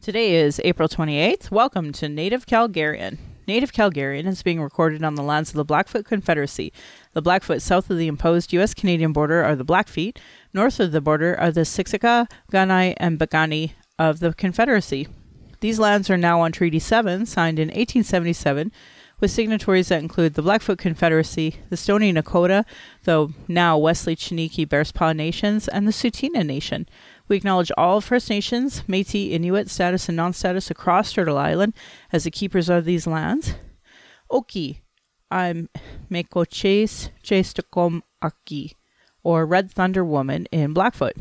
Today is April 28th. Welcome to Native Calgarian. Native Calgarian is being recorded on the lands of the Blackfoot Confederacy. The Blackfoot south of the imposed U.S. Canadian border are the Blackfeet. North of the border are the Siksika, Kainai, and Piikani of the Confederacy. These lands are now on Treaty 7, signed in 1877, with signatories that include the Blackfoot Confederacy, the Stoney Nakoda, the now Wesley Chiniki Bearspaw Nations, and the Tsuut'ina Nation. We acknowledge all First Nations, Métis, Inuit status and non-status across Turtle Island as the keepers of these lands. Oki, I'm Meko Chase Chastokom Aki, or Red Thunder Woman in Blackfoot.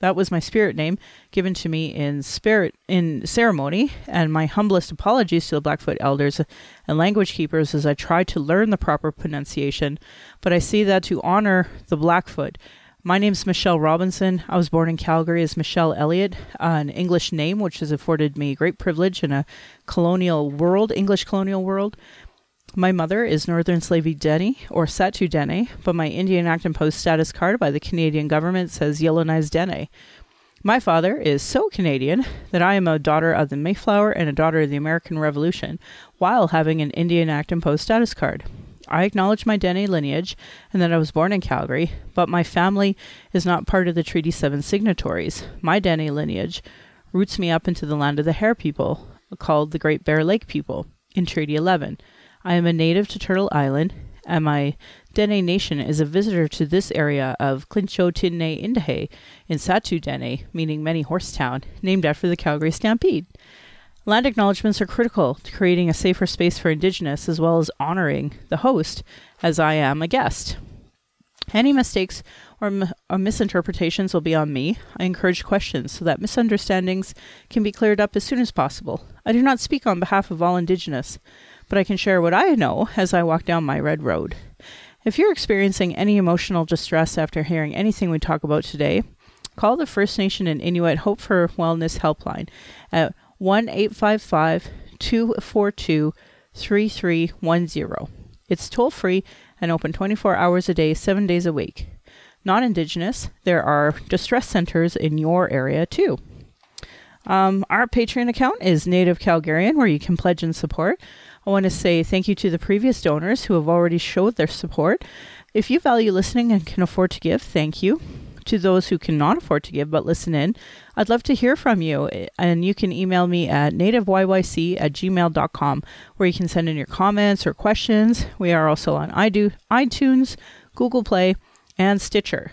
That was my spirit name given to me in spirit in ceremony, and my humblest apologies to the Blackfoot elders and language keepers as I try to learn the proper pronunciation. But I see that to honor the Blackfoot my name's Michelle Robinson. I was born in Calgary as Michelle Elliott, an English name which has afforded me great privilege in a colonial world, English colonial world. My mother is Northern Slavey Dene or Sahtu Dene, but my Indian Act and Post status card by the Canadian government says Yellowknives Dene. My father is so Canadian that I am a daughter of the Mayflower and a daughter of the American Revolution, while having an Indian Act and Post status card. I acknowledge my Dene lineage and that I was born in Calgary, but my family is not part of the Treaty 7 signatories. My Dene lineage roots me up into the land of the Hare people, called the Great Bear Lake people, in Treaty 11. I am a native to Turtle Island, and my Dene Nation is a visitor to this area of Clincho Tinne Indahe in Sahtu Dene, meaning many horse town, named after the Calgary Stampede. Land acknowledgements are critical to creating a safer space for Indigenous as well as honoring the host, as I am a guest. Any mistakes or, m- or, misinterpretations will be on me. I encourage questions so that misunderstandings can be cleared up as soon as possible. I do not speak on behalf of all Indigenous, but I can share what I know as I walk down my red road. If you're experiencing any emotional distress after hearing anything we talk about today, call the First Nation and Inuit Hope for Wellness Helpline at 1 855 242 3310. It's toll free and open 24 hours a day, 7 days a week. Non Indigenous, there are distress centers in your area too. Um, our Patreon account is Native Calgarian, where you can pledge and support. I want to say thank you to the previous donors who have already showed their support. If you value listening and can afford to give, thank you to those who cannot afford to give but listen in, I'd love to hear from you. And you can email me at nativeyyc at gmail.com where you can send in your comments or questions. We are also on iTunes, Google Play, and Stitcher.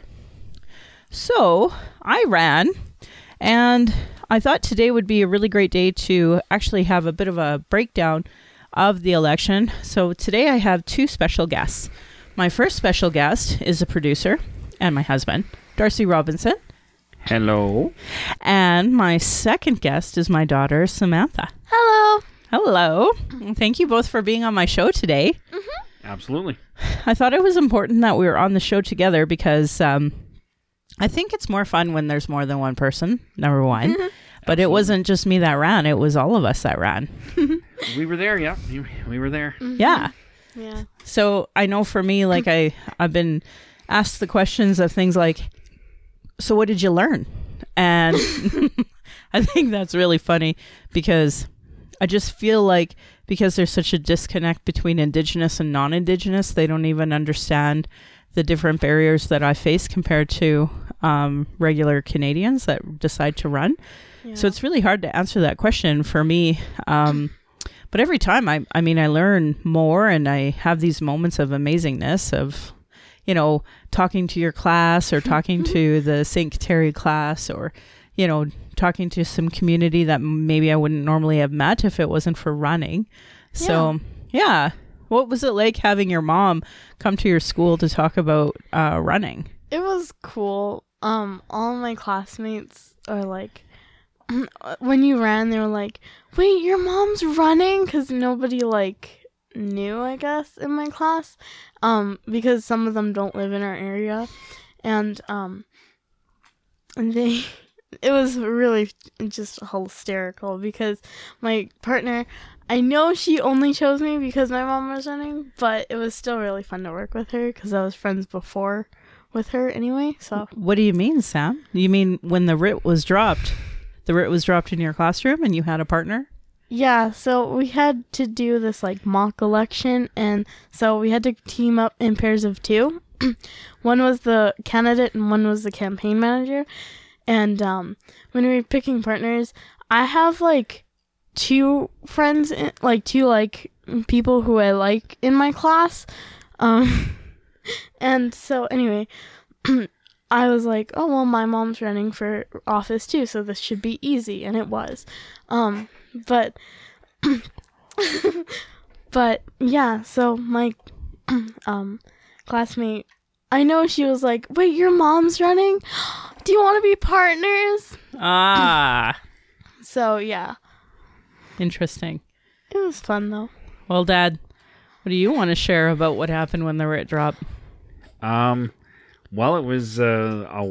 So I ran and I thought today would be a really great day to actually have a bit of a breakdown of the election. So today I have two special guests. My first special guest is a producer and my husband. Darcy Robinson. Hello. And my second guest is my daughter, Samantha. Hello. Hello. Thank you both for being on my show today. Mm-hmm. Absolutely. I thought it was important that we were on the show together because um, I think it's more fun when there's more than one person, number one. Mm-hmm. But it wasn't just me that ran, it was all of us that ran. we were there, yeah. We were there. Mm-hmm. Yeah. Yeah. So I know for me, like I, I've been asked the questions of things like, so what did you learn? And I think that's really funny because I just feel like because there's such a disconnect between indigenous and non-indigenous, they don't even understand the different barriers that I face compared to um, regular Canadians that decide to run. Yeah. So it's really hard to answer that question for me. Um, but every time I, I mean, I learn more and I have these moments of amazingness of you know, talking to your class or talking to the St. Kateri class or, you know, talking to some community that maybe I wouldn't normally have met if it wasn't for running. So, yeah. yeah. What was it like having your mom come to your school to talk about uh, running? It was cool. Um, all my classmates are like, when you ran, they were like, "Wait, your mom's running?" Because nobody like new, I guess, in my class, um, because some of them don't live in our area, and um, and they, it was really just hysterical because my partner, I know she only chose me because my mom was running, but it was still really fun to work with her because I was friends before with her anyway. So what do you mean, Sam? You mean when the writ was dropped? the writ was dropped in your classroom and you had a partner? Yeah, so we had to do this like mock election, and so we had to team up in pairs of two. one was the candidate, and one was the campaign manager. And um, when we were picking partners, I have like two friends, in, like two like people who I like in my class. Um, and so anyway, I was like, oh well, my mom's running for office too, so this should be easy, and it was. Um, but but yeah, so my um classmate I know she was like, "Wait, your mom's running? Do you want to be partners?" Ah, So, yeah. interesting. It was fun though. Well, Dad, what do you want to share about what happened when the writ dropped? Um, well, it was uh, a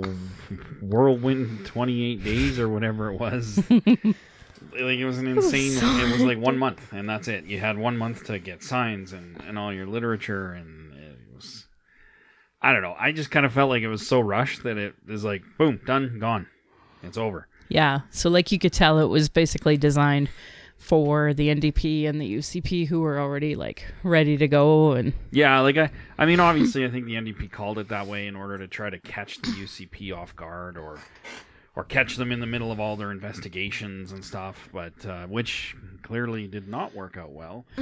whirlwind 28 days or whatever it was. like it was an insane. it was like one month, and that's it. You had one month to get signs and and all your literature, and it was. I don't know. I just kind of felt like it was so rushed that it was like boom, done, gone, it's over. Yeah, so like you could tell, it was basically designed for the NDP and the UCP who were already like ready to go and Yeah, like I, I mean, obviously, I think the NDP called it that way in order to try to catch the UCP off guard, or, or catch them in the middle of all their investigations and stuff. But uh, which clearly did not work out well.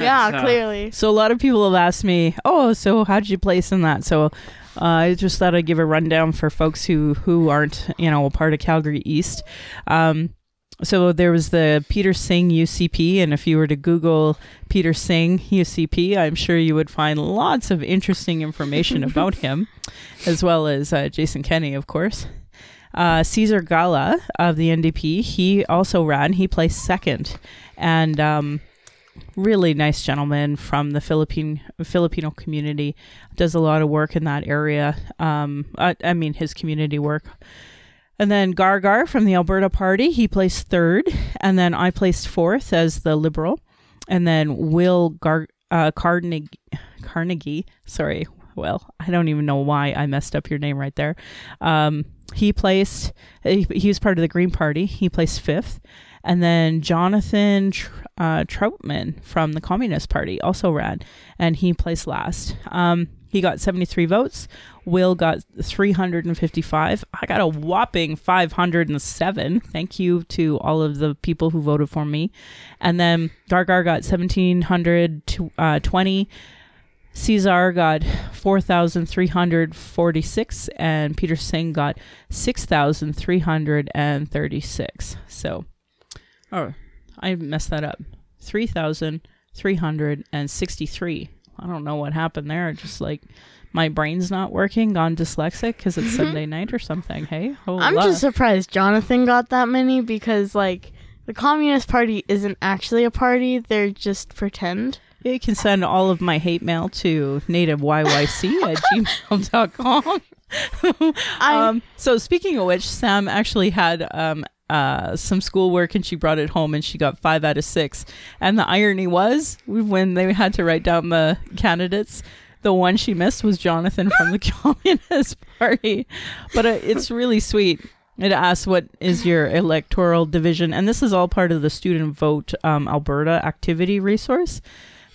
Yeah, uh, clearly. So a lot of people have asked me, "Oh, so how did you place in that?" So uh, I just thought I'd give a rundown for folks who who aren't, you know, a part of Calgary East. Um, so there was the Peter Singh UCP, and if you were to Google Peter Singh UCP, I'm sure you would find lots of interesting information about him, as well as uh, Jason Kenney, of course. Uh, Caesar Cala of the NDP, he also ran. He placed second, and um, really nice gentleman from the Philippine Filipino community. Does a lot of work in that area. Um, I, I mean his community work. And then Gargar from the Alberta Party, he placed third, and then I placed fourth as the Liberal, and then Will Gar uh, Carnegie, Carnegie, sorry, well, I don't even know why I messed up your name right there. Um, he placed, he, he was part of the Green Party. He placed fifth. And then Jonathan uh, Troutman from the Communist Party also ran, and he placed last. Um, he got 73 votes. Will got 355. I got a whopping 507. Thank you to all of the people who voted for me. And then Gargar got 1720. Caesar got 4,346 and Peter Singh got 6,336. So, oh, I messed that up. 3,363. I don't know what happened there. Just like my brain's not working, gone dyslexic because it's mm-hmm. Sunday night or something. Hey, oh, I'm just surprised Jonathan got that many because like the Communist Party isn't actually a party, they're just pretend. You can send all of my hate mail to nativeyyc at gmail.com. Um, so speaking of which, Sam actually had um, uh, some schoolwork and she brought it home and she got five out of six. And the irony was when they had to write down the candidates, the one she missed was Jonathan from the Communist Party. But uh, it's really sweet. It asks what is your electoral division, and this is all part of the Student Vote um, Alberta activity resource.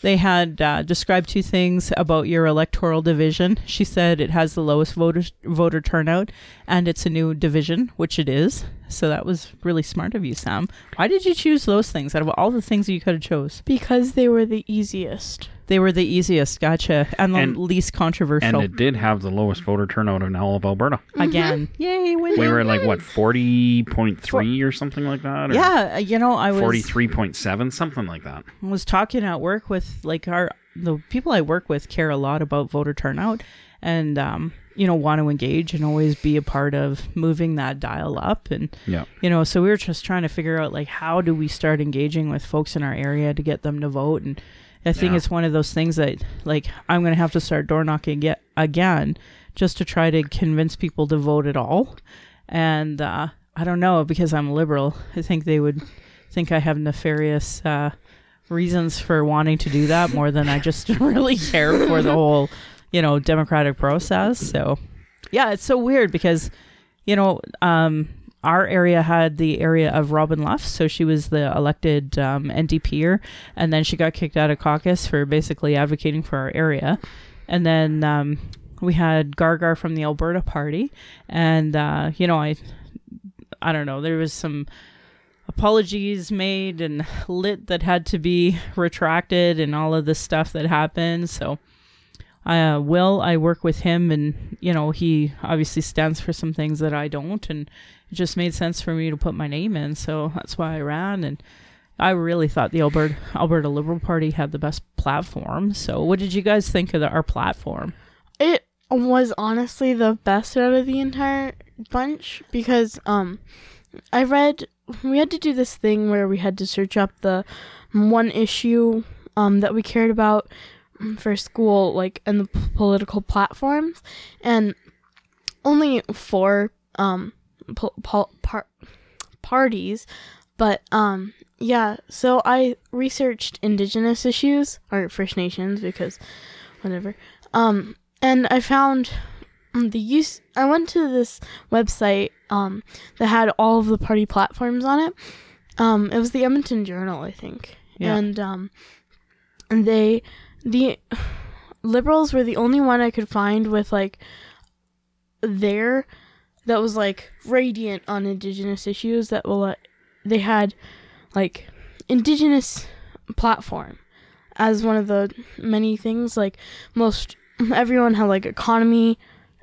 They had uh, described two things about your electoral division. She said it has the lowest voter voter turnout, and it's a new division, which it is. So that was really smart of you, Sam. Why did you choose those things out of all the things you could have chose? because they were the easiest. They were the easiest, gotcha, and the And- least controversial. And it did have the lowest voter turnout in all of Alberta. Again, yay! We were at like what forty point three or something like that. Yeah, uh, you know, I was forty three point seven, something like that. was talking at work with like our the people I work with care a lot about voter turnout and um you know want to engage and always be a part of moving that dial up and Yeah. you know so we were just trying to figure out like how do we start engaging with folks in our area to get them to vote and I think Yeah. it's one of those things that like I'm going to have to start door knocking get, again just to try to convince people to vote at all and uh I don't know because I'm liberal I think they would think I have nefarious uh reasons for wanting to do that more than I just really care for the whole, you know, democratic process. So, yeah, it's so weird because, you know, um, our area had the area of Robin Luff, so she was the elected um, NDPer, and then she got kicked out of caucus for basically advocating for our area. And then um, we had Gargar from the Alberta Party, and uh, you know, I, I don't know, there was some apologies made and lit that had to be retracted, and all of the stuff that happened. So uh, Will, I work with him, and you know he obviously stands for some things that I don't, and it just made sense for me to put my name in. So that's why I ran, and I really thought the Alberta Alberta Liberal Party had the best platform. So what did you guys think of the, our platform? It was honestly the best out of the entire bunch because um I read we had to do this thing where we had to search up the one issue um that we cared about for school like and the p- political platforms and only four um po- po- par- parties but um yeah so i researched indigenous issues or first nations because whatever um and i found the use i went to this website um that had all of the party platforms on it um it was the edmonton journal i think Yeah. and um and they the liberals were the only one i could find with like there that was like radiant on indigenous issues that will uh, they had like indigenous platform as one of the many things like most everyone had like economy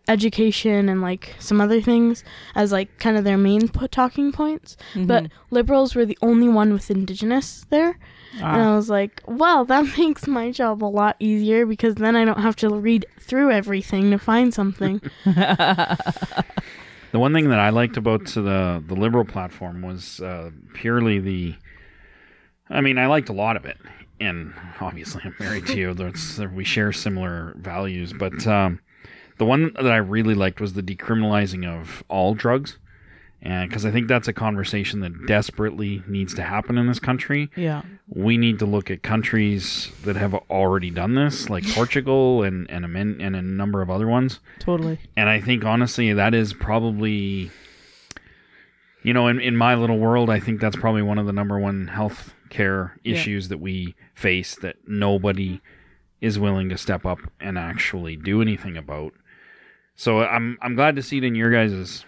education and like some other things as like kind of their main po- talking points. But liberals were the only one with indigenous there. And Ah, I was like, well, that makes my job a lot easier because then I don't have to read through everything to find something. The one thing that I liked about the the liberal platform was uh, purely the. I mean, I liked a lot of it, and obviously I'm married to you. There's, we share similar values, but um, the one that I really liked was the decriminalizing of all drugs, because I think that's a conversation that desperately needs to happen in this country. yeah, We need to look at countries that have already done this, like Portugal and and a, and a number of other ones. totally. And I think honestly that is probably you know, in, in my little world, I think that's probably one of the number one health care Yeah. issues that we face that nobody is willing to step up and actually do anything about. So I'm I'm glad to see it in your guys'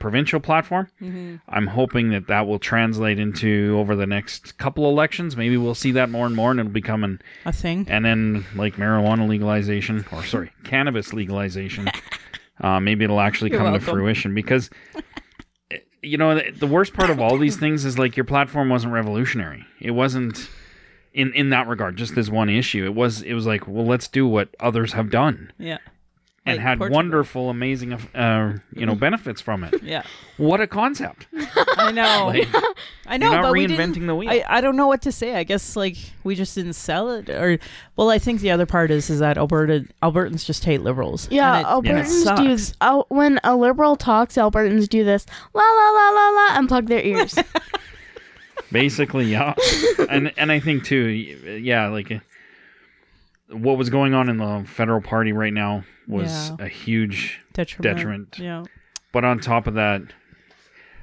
provincial platform. Mm-hmm. I'm hoping that that will translate into over the next couple elections. Maybe we'll see that more and more, and it'll become an A thing. and then like marijuana legalization or sorry cannabis legalization uh, maybe it'll actually You're come to fruition because eh, you know the, the worst part of all these things is like your platform wasn't revolutionary it wasn't in in that regard just this one issue it was it was like well let's do what others have done Yeah, and Like had Portugal. wonderful amazing uh, you know benefits from it yeah. what a concept I know. Like, I know, you're not but we reinventing didn't, the wheel. I, I don't know what to say. I guess like we just didn't sell it, or well, I think the other part is is that Alberta Albertans just hate liberals. Yeah, it, and it Albertans do. sucks. Oh, when a liberal talks, Albertans do this la la la la la and plug their ears. basically yeah and and i think too yeah like uh, what was going on in the federal party right now was Yeah. a huge Detriment. detriment. Yeah, but on top of that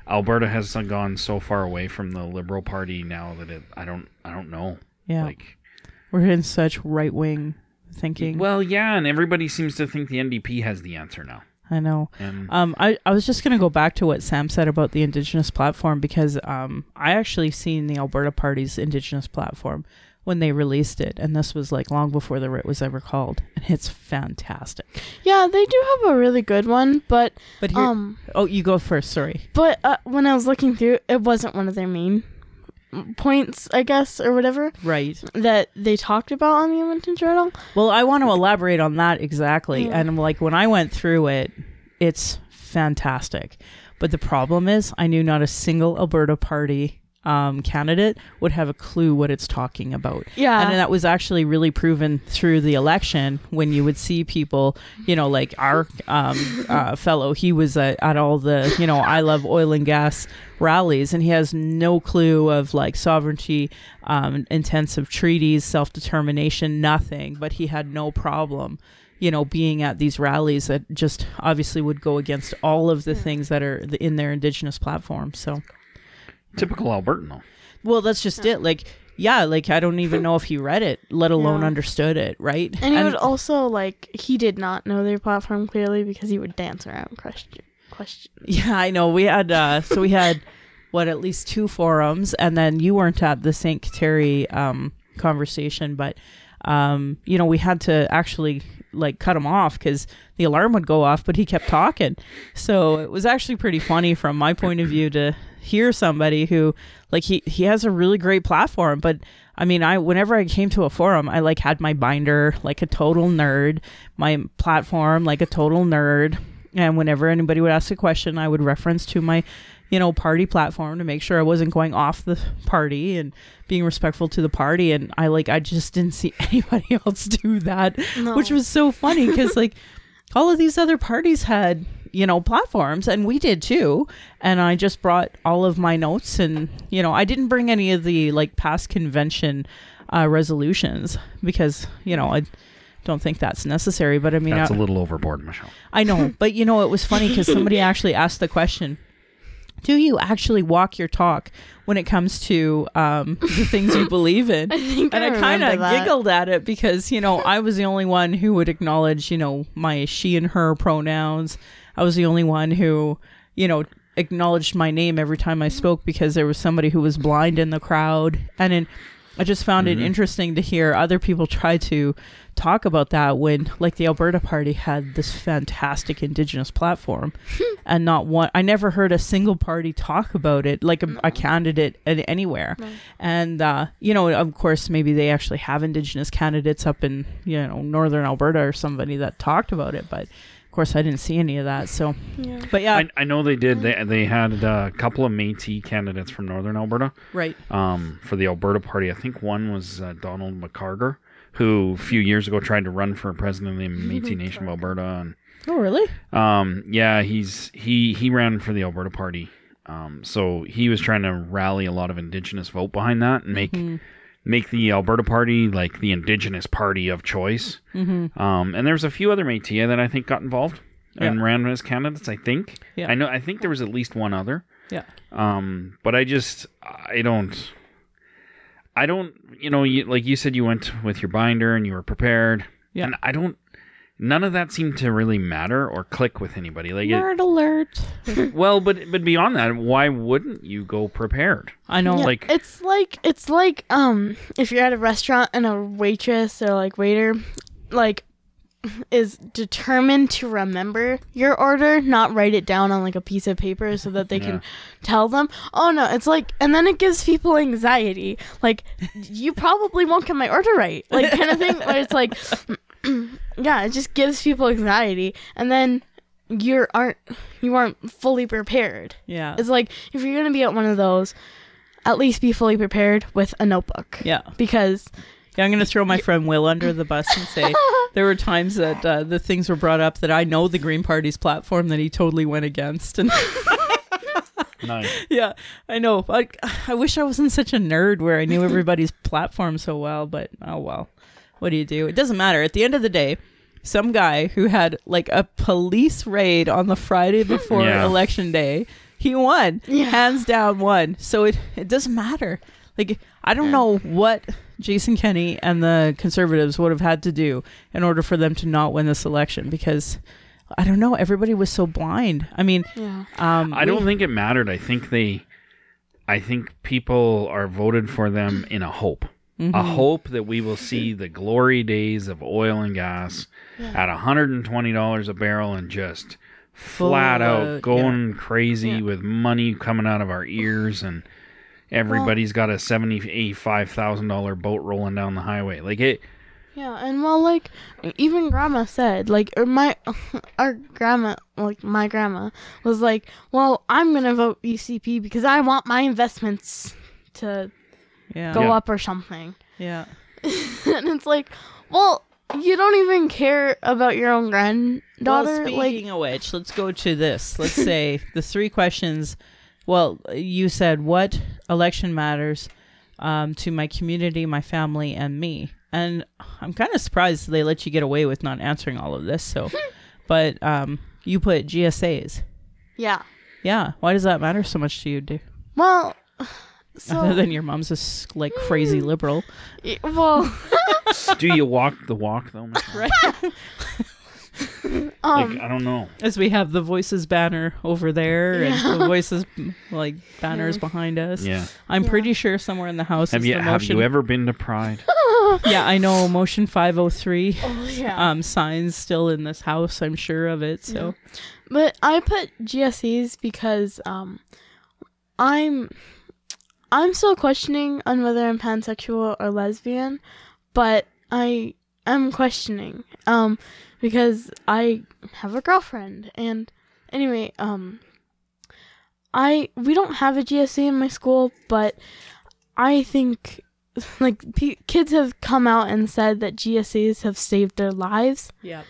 alberta has gone so far away from the liberal party now that it i don't i don't know yeah. like We're in such right wing thinking. well yeah and everybody seems to think the ndp has the answer now I know. and Um, I, I was just going to go back to what Sam said about the Indigenous platform because um, I actually seen the Alberta Party's Indigenous platform when they released it, and this was like long before the writ was ever called, and it's fantastic. yeah, they do have a really good one, but But here, um, oh, you go first. Sorry. but uh, when I was looking through, it wasn't one of their main points, I guess, or whatever Right. that they talked about on the Edmonton Journal. Well, I want to elaborate on that exactly. Yeah. And like when I went through it, it's fantastic. But the problem is, I knew not a single Alberta Party um, candidate would have a clue what it's talking about. Yeah, and that was actually really proven through the election when you would see people, you know, like our um, uh, fellow, he was at, at all the, you know, I love oil and gas rallies, and he has no clue of like sovereignty, um, intensive treaties, self determination, nothing, but he had no problem. you know, being at these rallies that just obviously would go against all of the things that are in their indigenous platform. So, Typical Albertan, though. well, that's just it. Like, yeah, like I don't even know if he read it, let alone Yeah. understood it, right? And he would also like he did not know their platform clearly because he would dance around question question. Yeah, I know. We had uh so we had what at least two forums and then you weren't at the St. Kateri um conversation, but um you know, we had to actually like cut him off cuz the alarm would go off, but he kept talking. So it was actually pretty funny from my point of view to hear somebody who like he he has a really great platform, but I mean, I whenever I came to a forum, I like had my binder like a total nerd, my platform like a total nerd, and whenever anybody would ask a question, I would reference to my, you know, party platform to make sure I wasn't going off the party and being respectful to the party. And I like I just didn't see anybody else do that, No. which was so funny because like all of these other parties had you know platforms and we did too and i just brought all of my notes and you know i didn't bring any of the like past convention uh, resolutions because you know i don't think that's necessary but i mean That's I, a little overboard, Michelle. I know but you know it was funny because somebody actually asked the question do you actually walk your talk when it comes to um, the things you believe in I think and I, kind of giggled at it because you know I was the only one who would acknowledge you know my she and her pronouns. I was the only one who you know acknowledged my name every time I mm-hmm. spoke because there was somebody who was blind in the crowd, and then I just found it mm-hmm. interesting to hear other people try to talk about that when like the Alberta Party had this fantastic indigenous platform hmm. and not one I never heard a single party talk about it like a, a candidate at anywhere. And uh, you know of course maybe they actually have indigenous candidates up in you know northern Alberta or somebody that talked about it but of course I didn't see any of that so Yeah. but yeah I, I know they did. They, they had uh, a couple of Métis candidates from Northern Alberta right um, for the Alberta Party. I think one was uh, Donald McCarger, who a few years ago tried to run for president of the Métis Nation of Alberta. And oh really um, yeah, he's he he ran for the Alberta Party. Um, so he was trying to rally a lot of Indigenous vote behind that and make make the Alberta Party like the Indigenous party of choice. mm-hmm. Um, and there's a few other Métis that I think got involved and Yeah. ran as candidates. I think. Yeah. I know. I think there was at least one other. yeah Um, but I just I don't. I don't. You know, you, like you said, you went with your binder and you were prepared. Yeah. And I don't. None of that seemed to really matter or click with anybody. Like, it, nerd alert well, but but beyond that, why wouldn't you go prepared? I know Yeah, like- it's like it's like um if you're at a restaurant and a waitress or like waiter like is determined to remember your order, not write it down on like a piece of paper so that they Yeah. can tell them. Oh no, it's like and then it gives people anxiety. Like you probably won't get my order right. Like kind of thing where it's like yeah, it just gives people anxiety and then you aren't you aren't fully prepared. yeah It's like if you're gonna be at one of those, at least be fully prepared with a notebook. yeah Because Yeah, I'm going to throw my friend Will under the bus and say there were times that uh, the things were brought up that I know the Green Party's platform that he totally went against. And Nice. yeah, I know. I, I wish I wasn't such a nerd where I knew everybody's platform so well, but oh well. What do you do? It doesn't matter. At the end of the day, some guy who had like a police raid on the Friday before Yeah. election day, he won. Yeah. Hands down won. So it it doesn't matter. Like I don't know what Jason Kenney and the conservatives would have had to do in order for them to not win this election because I don't know, everybody was so blind. I mean, yeah, um I don't think it mattered. I think they, I think people are voted for them in a hope, Mm-hmm. a hope that we will see the glory days of oil and gas at hundred and twenty dollars a barrel and just flat Full, out uh, going crazy Yeah. with money coming out of our ears and. Everybody's got a seventy, eighty-five thousand dollar boat rolling down the highway. Like it, yeah, and well, like even Grandma said, like or my our grandma, like my grandma was like, well, I'm gonna vote UCP because I want my investments to yeah. go Yeah. up or something. Yeah. and it's like, well, you don't even care about your own granddaughter. Well, like, speaking of which, let's go to this. Let's say the three questions. Well, you said what election matters um, to my community, my family, and me. and I'm kind of surprised they let you get away with not answering all of this. So, but um, you put GSAs. Yeah. Yeah. Why does that matter so much to you, dude? Well, Other than your mom's a s- like crazy liberal. y- well, Do you walk the walk though? Michelle? Right. um, like I don't know. As we have the voices banner over there Yeah. and the voices like banners behind us. Yeah. I'm Yeah. pretty sure somewhere in the house Have is you the have motion. you ever been to Pride? yeah, I know motion 503 oh yeah. um signs still in this house. I'm sure of it. So But I put GSAs because um I'm I'm still questioning on whether I'm pansexual or lesbian, but I am questioning um because I have a girlfriend and anyway, um I we don't have a GSA in my school, but I think like p- kids have come out and said that GSAs have saved their lives yeah,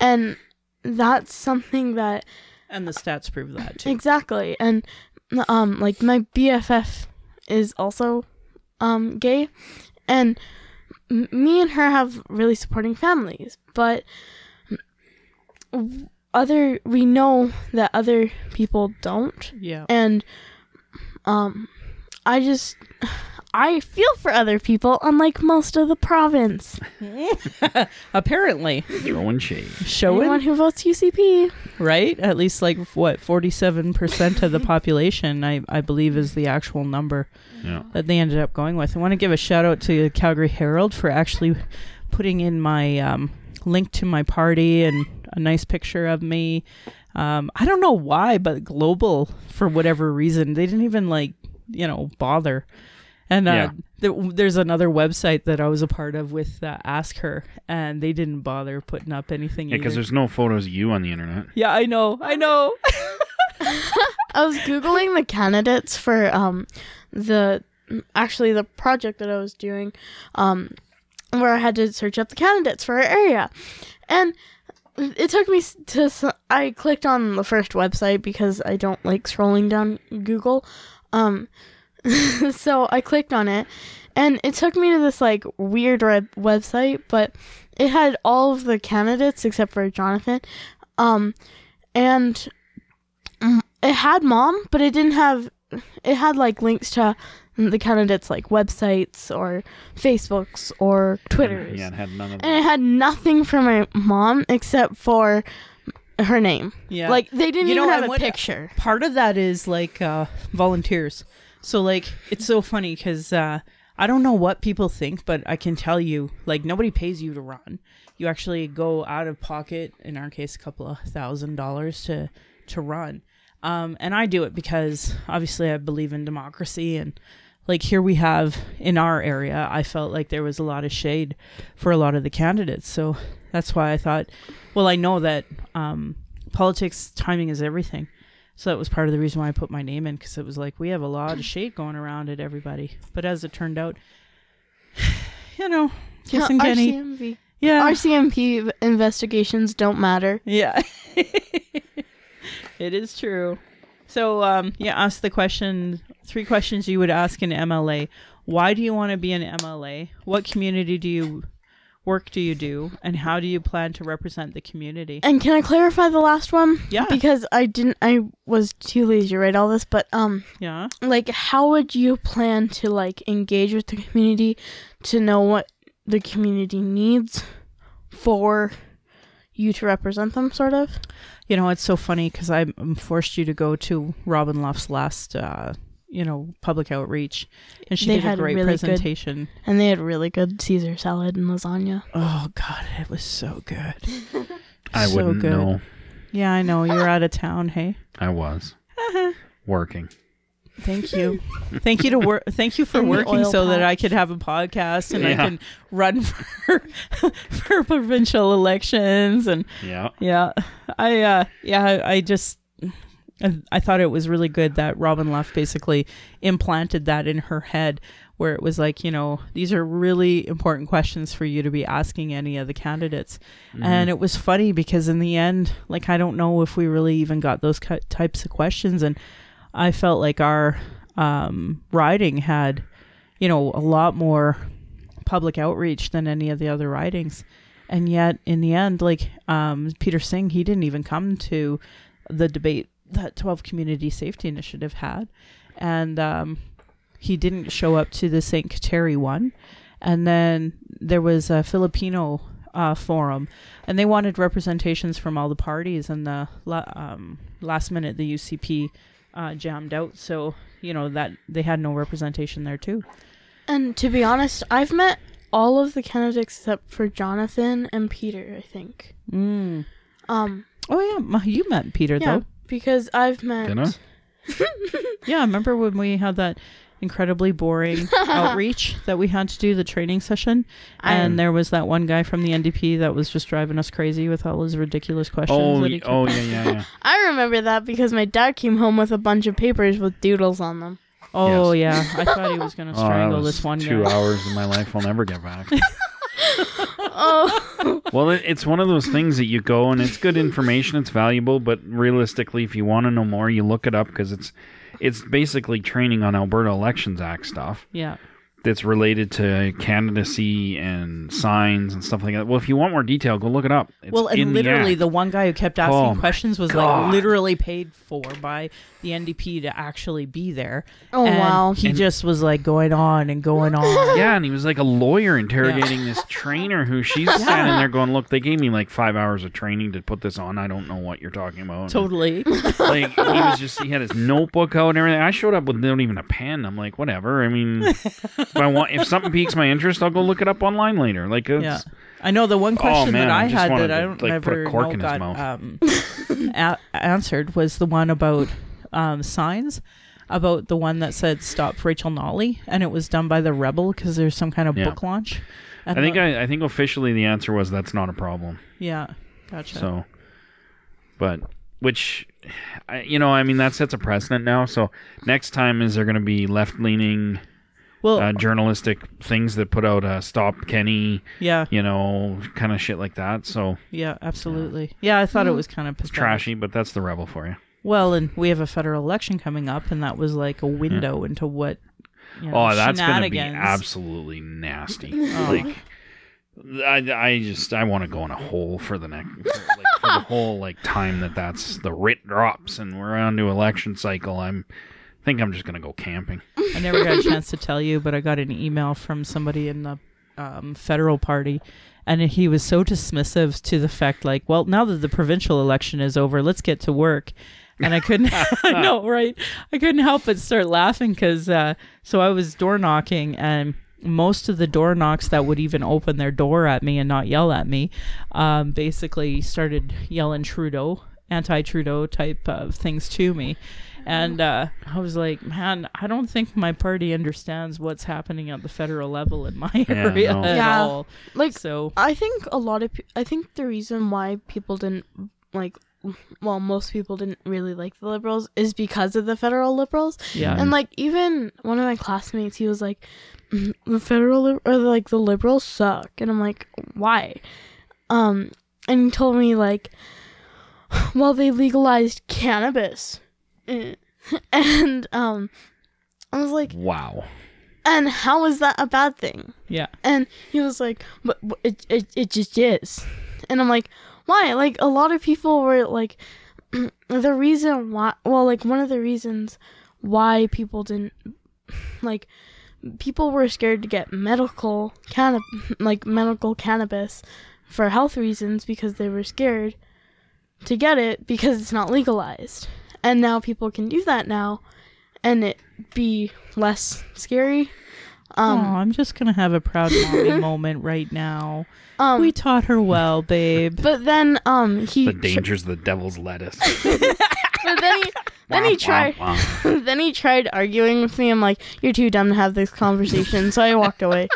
and that's something that and the stats prove that too. Exactly. And um like my BFF is also um gay and m- me and her have really supporting families, but other we know that other people don't Yeah. and um I just I feel for other people unlike most of the province. Apparently, Throwing shade. showing Anyone who votes UCP. right? At least like what 47% of the population I I believe is the actual number Yeah. that they ended up going with. I want to give a shout out to the Calgary Herald for actually putting in my um, link to my party and a nice picture of me. Um, I don't know why, but Global, for whatever reason, they didn't even like, you know, bother. And uh, Yeah. th- there's another website that I was a part of with uh, Ask Her, and they didn't bother putting up anything. Yeah, because there's no photos of you on the internet. yeah, I know, I know. I was googling the candidates for um the actually the project that I was doing um where I had to search up the candidates for our area. And it took me to I clicked on the first website because I don't like scrolling down Google. Um so I clicked on it and it took me to this like weird web- website but it had all of the candidates except for Jonathan. Um and mm, it had mom, but it didn't have. It had like links to the candidates like websites or Facebooks or Twitters, Yeah, it had none of and it had nothing for my mom except for her name. Yeah, Like they didn't You even and have a what- picture. part of that is like uh volunteers so like it's so funny because uh i don't know what people think but i can tell you like nobody pays you to run. You actually go out of pocket in our case a couple of thousand dollars to to run. Um and i do it because obviously i believe in democracy and like here we have in our area i felt like there was a lot of shade for a lot of the candidates. So that's why i thought well i know that um politics timing is everything so that was part of the reason why I put my name in because it was like we have a lot of shade going around at everybody. But as it turned out, you know, Jason Kenney, RCMP. yeah, RCMP investigations don't matter. yeah, it is true. So um, yeah, ask the question. Three questions you would ask an MLA: Why do you want to be an MLA? What community do you work do you do, and how do you plan to represent the community? And can I clarify the last one? Yeah. Because I didn't. I was too lazy to write all this, but um. Yeah. like how would you plan to like engage with the community to know what the community needs for you to represent them sort of You know, it's so funny because I forced you to go to Robin Luff's last, uh, you know, public outreach, and she They did a great really good- presentation. and they had really good caesar salad and lasagna Oh God, it was so good. I so wouldn't good. know. Yeah, I know you're out of town. Hey, I was working. thank you, thank you to work. Thank you for And working oil so that. I could have a podcast and I can run for for provincial elections and Yeah. Yeah, I uh, yeah, I, I just I, I thought it was really good that Robin Luff basically implanted that in her head, where it was like, you know, these are really important questions for you to be asking any of the candidates, and it was funny because in the end, like I don't know if we really even got those types of questions, and I felt like our um, riding had, you know, a lot more public outreach than any of the other ridings. And yet, in the end, like um, Peter Singh, he didn't even come to the debate that 12 Community Safety Initiative had. And um, he didn't show up to the St. Kateri one. And then there was a Filipino uh, forum, and they wanted representations from all the parties. And the la- um, last minute, the UCP uh, jammed out, so you know that they had no representation there too. And to be honest, I've met all of the candidates except for Jonathan and Peter. I think. Mm. Um. Oh yeah, you met Peter Yeah, though. Because I've met. Dinner? Yeah, remember when we had that incredibly boring outreach that we had to do the training session, and there was that one guy from the NDP that was just driving us crazy with all his ridiculous questions. Oh, that y- he kept oh yeah, yeah, yeah. I remember that because my dad came home with a bunch of papers with doodles on them. Oh yeah, I thought he was gonna Oh, strangle was this one two guy. hours of my life I'll never get back. Oh. well, it, it's one of those things that you go and it's good information, it's valuable, but realistically, if you want to know more, you look it up because it's it's basically training on Alberta Elections Act stuff Yeah. that's related to candidacy and signs and stuff like that. Well, if you want more detail, go look it up. It's well, and the literally, act. the, one guy who kept asking Oh questions was God. like literally paid for by the NDP to actually be there. Oh, And wow. He And- just was like going on and going on. Yeah, and he was like a lawyer interrogating this trainer who she's standing there going, "Look, they gave me like five hours of training to put this on. I don't know what you're talking about." And, totally. like he was just he had his notebook out and everything. I showed up with not even a pen. I'm like, whatever. I mean, if I want if something piques my interest, I'll go look it up online later. Like, it's, Yeah. I know the one question Oh, man, that I I, had wanted that I to, don't like, put a cork know in his got mouth. um, a- answered was the one about um, signs about the one that said "Stop Rachel Notley" and it was done by the Rebel because there's some kind of Yeah. book launch. I think I, I think officially the answer was that's not a problem. yeah, gotcha. So, but which, I, you know, I mean that sets a precedent now. So next time is there going to be left leaning well, uh, journalistic things that put out uh, "Stop Kenney," yeah, you know, kind of shit like that. So yeah, absolutely. Yeah, I thought it was kind of trashy, but that's the rebel for you. Well, and we have a federal election coming up, and that was like a window into what. You know, Oh, that's going to be absolutely nasty. Oh. Like, I, I just I want to go in a hole for the next for, like, for the whole like time that that's the writ drops and we're on to election cycle. I'm think I'm just gonna go camping. I never got a chance to tell you, but I got an email from somebody in the um, federal party, and he was so dismissive to the fact, like, well, now that the provincial election is over, let's get to work. And I couldn't, I know, right? I couldn't help but start laughing because, uh, so I was door knocking, and most of the door knocks that would even open their door at me and not yell at me, um, basically started yelling Trudeau, anti Trudeau type of things to me. And uh, I was like, man, I don't think my party understands what's happening at the federal level in my area no. at Yeah. all. Like So, I think a lot of pe- I think the reason why people didn't like well most people didn't really like the liberals is because of the federal liberals yeah. and like even one of my classmates he was like "Mm, the federal lib- or like the liberals suck and I'm like why um and he told me like well they legalized cannabis and um I was like Wow. and how is that a bad thing yeah. and he was like, but, but it, it, it just is. And I'm like, why? Like, a lot of people were like, the reason why, well, like, one of the reasons why people didn't, like, people were scared to get medical cannab, like, medical cannabis for health reasons because they were scared to get it because it's not legalized. And now people can do that now and it be less scary. Um, oh, I'm just gonna have a proud mommy moment right now. um, we taught her well, babe. But then um he The dangers of the devil's lettuce. but then he then he tried womp, womp. then he tried arguing with me. I'm like, you're too dumb to have this conversation, so I walked away.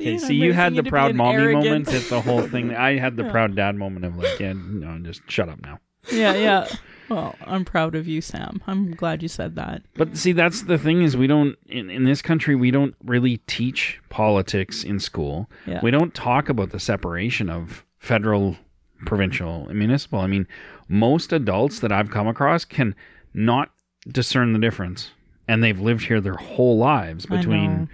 Okay, and see, you had the proud mommy arrogant- moment. It's the whole thing. I had the proud dad moment of like, yeah, no, just shut up now. yeah, yeah. Well, I'm proud of you, Sam. I'm glad you said that. But see, that's the thing is we don't in, in this country we don't really teach politics in school. Yeah. We don't talk about the separation of federal, provincial, and municipal. I mean, most adults that I've come across can not discern the difference, and they've lived here their whole lives between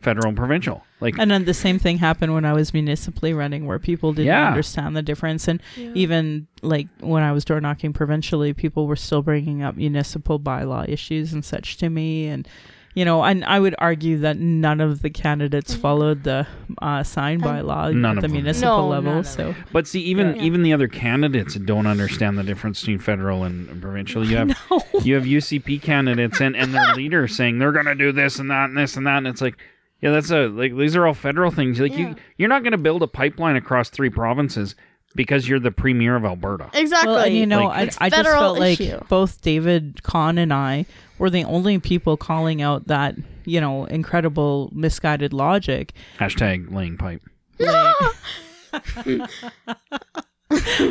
federal and provincial. Like And then the same thing happened when I was municipally running, where people didn't Yeah. understand the difference. And Yeah. even like when I was door knocking provincially, people were still bringing up municipal bylaw issues and such to me. And, you know, and I would argue that none of the candidates Mhm. followed the uh, sign And- bylaw None at the municipal No, level. So, But see, even Yeah. even the other candidates don't understand the difference between federal and, and provincial. You have no. you have UCP candidates and, and their leader saying they're going to do this and that and this and that, and it's like, yeah, that's a like these are all federal things. Like Yeah. you you're not going to build a pipeline across three provinces because you're the premier of Alberta. exactly. Well, and you know, Like- I, I just federal felt like issue. both David Khan and I were the only people calling out that, you know, incredible misguided logic. Hashtag laying pipe.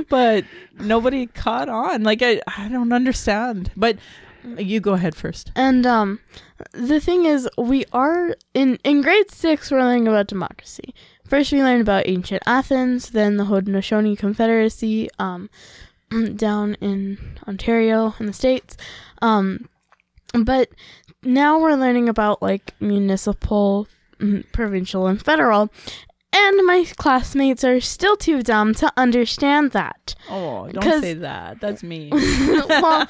but nobody caught on. Like I, I don't understand. But you go ahead first. And um, the thing is, we are in in grade six. We're learning about democracy. First, we learned about ancient Athens, then the Haudenosaunee Confederacy, um, down in Ontario in the states. Um, but now we're learning about like municipal, mm, provincial, and federal. And my classmates are still too dumb to understand that. Oh, don't say that. That's me. well,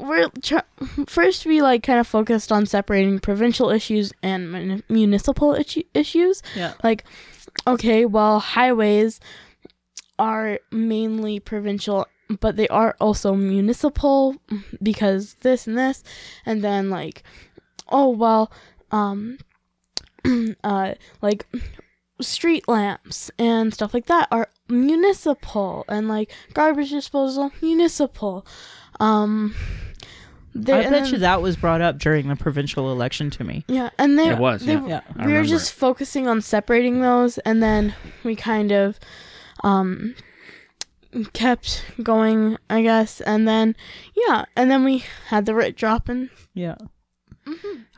we're tr- first we like kind of focused on separating provincial issues and mun- municipal issu- issues. yeah. Like, okay, well, highways are mainly provincial, but they are also municipal because this and this, and then like, oh well, um, uh, like street lamps and stuff like that are municipal and like garbage disposal municipal um they- I bet then- you that was brought up during the provincial election to me. yeah and they It was, they, yeah. Yeah. We were just it. focusing on separating those and then we kind of um kept going i guess and then yeah and then we had the writ drop and Yeah.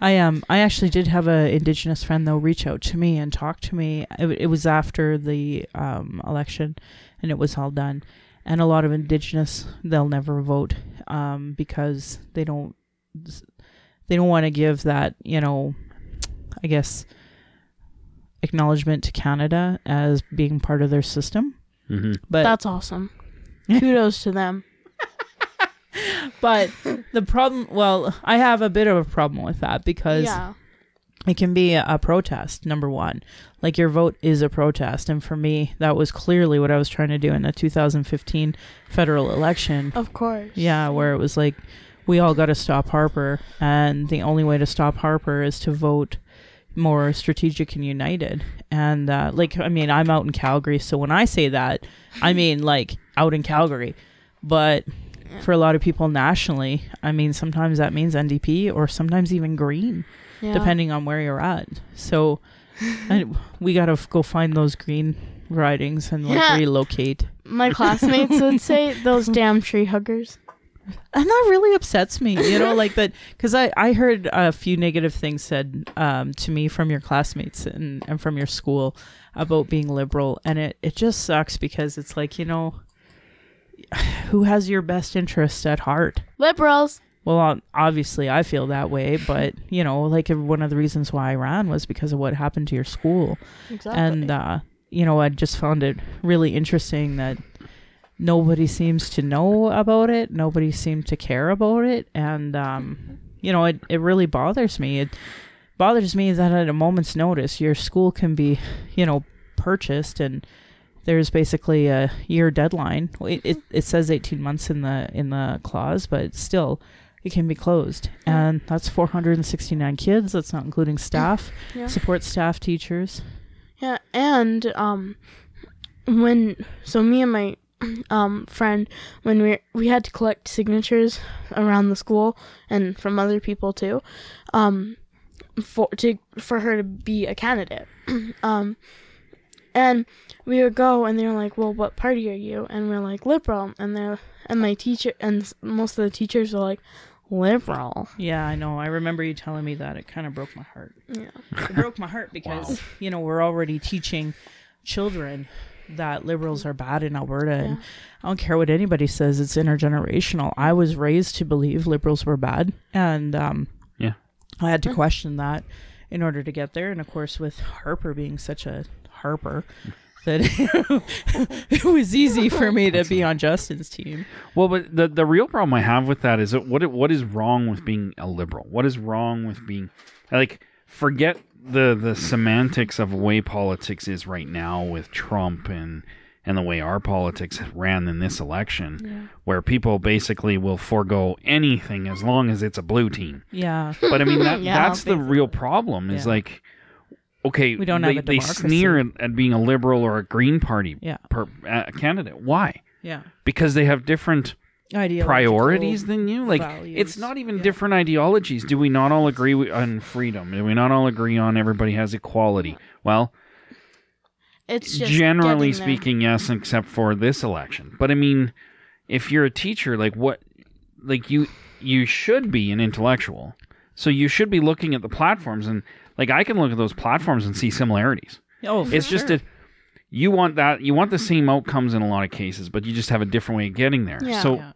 I um I actually did have a indigenous friend though reach out to me and talk to me. It, it was after the um election, and it was all done. And a lot of indigenous they'll never vote um because they don't they don't want to give that you know I guess acknowledgement to Canada as being part of their system. Mhm. But that's awesome kudos to them but the problem well I have a bit of a problem with that because yeah it can be a, protest number one. Like your vote is a protest. And for me that was clearly what i was trying to do in the 2015 federal election. Of course. Yeah where it was like we all got to stop harper. And the only way to stop harper is to vote more strategic and united. And uh, like i mean i'm out in calgary. So when i say that i mean like out in calgary. But for a lot of people nationally i mean sometimes that means ndp or sometimes even green yeah. depending on where you're at. So we got to f- go find those green ridings and like Yeah. relocate. my classmates would say those damn tree huggers And that really upsets me, you know, like that because I, I heard a few negative things said um, to me from your classmates and, and from your school about being liberal. And it, it just sucks because it's like, you know, who has your best interest at heart? liberals Well, obviously, I feel that way, but you know, like one of the reasons why I ran was because of what happened to your school. exactly. and uh, you know i just found it really interesting that nobody seems to know about it nobody seemed to care about it and um, you know it, it really bothers me. It bothers me that at a moment's notice your school can be you know purchased and there's basically a year deadline. It, it, it says 18 months in the in the clause but still it can be closed. And that's 469 kids. That's not including staff yeah. support staff teachers. Yeah, and um, when so me and my um friend when we we had to collect signatures around the school and from other people too, um, for to for her to be a candidate, um, and we would go and they were like, "Well, what party are you?" And we're like, "Liberal," and they're and my teacher and most of the teachers were like, "Liberal." Yeah, I know. I remember you telling me that. It kind of broke my heart. Yeah. It broke my heart because, you know, we're already teaching children that liberals are bad in Alberta. And I don't care what anybody says, it's intergenerational. I was raised to believe liberals were bad. And um, Yeah. I had to question that. in order to get there. And of course, with Harper being such a Harper, that it was easy for me to be on Justin's team. Well, but the the real problem I have with that is that what what is wrong with being a liberal? What is wrong with being like forget the the semantics of way politics is right now with Trump and and the way our politics ran in this election, Yeah. where people basically will forego anything as long as it's a blue team. Yeah. But I mean that Yeah, that's the real problem is Yeah. like okay, We don't they, have a they sneer at, at being a liberal or a green party Yeah. per, uh, candidate. Why? Yeah. Because they have different priorities than you. Like values. it's not even Yeah. different ideologies. Do we not all agree wi- on freedom? Do we not all agree on everybody has equality? Well, It's just generally getting there. speaking, yes, except for this election. But I mean, if you're a teacher, like what, like you, you should be an intellectual. So you should be looking at the platforms and like I can look at those platforms and see similarities. Oh, for It's just sure. that you want that you want the same outcomes in a lot of cases, but you just have a different way of getting there. Yeah. So Yeah.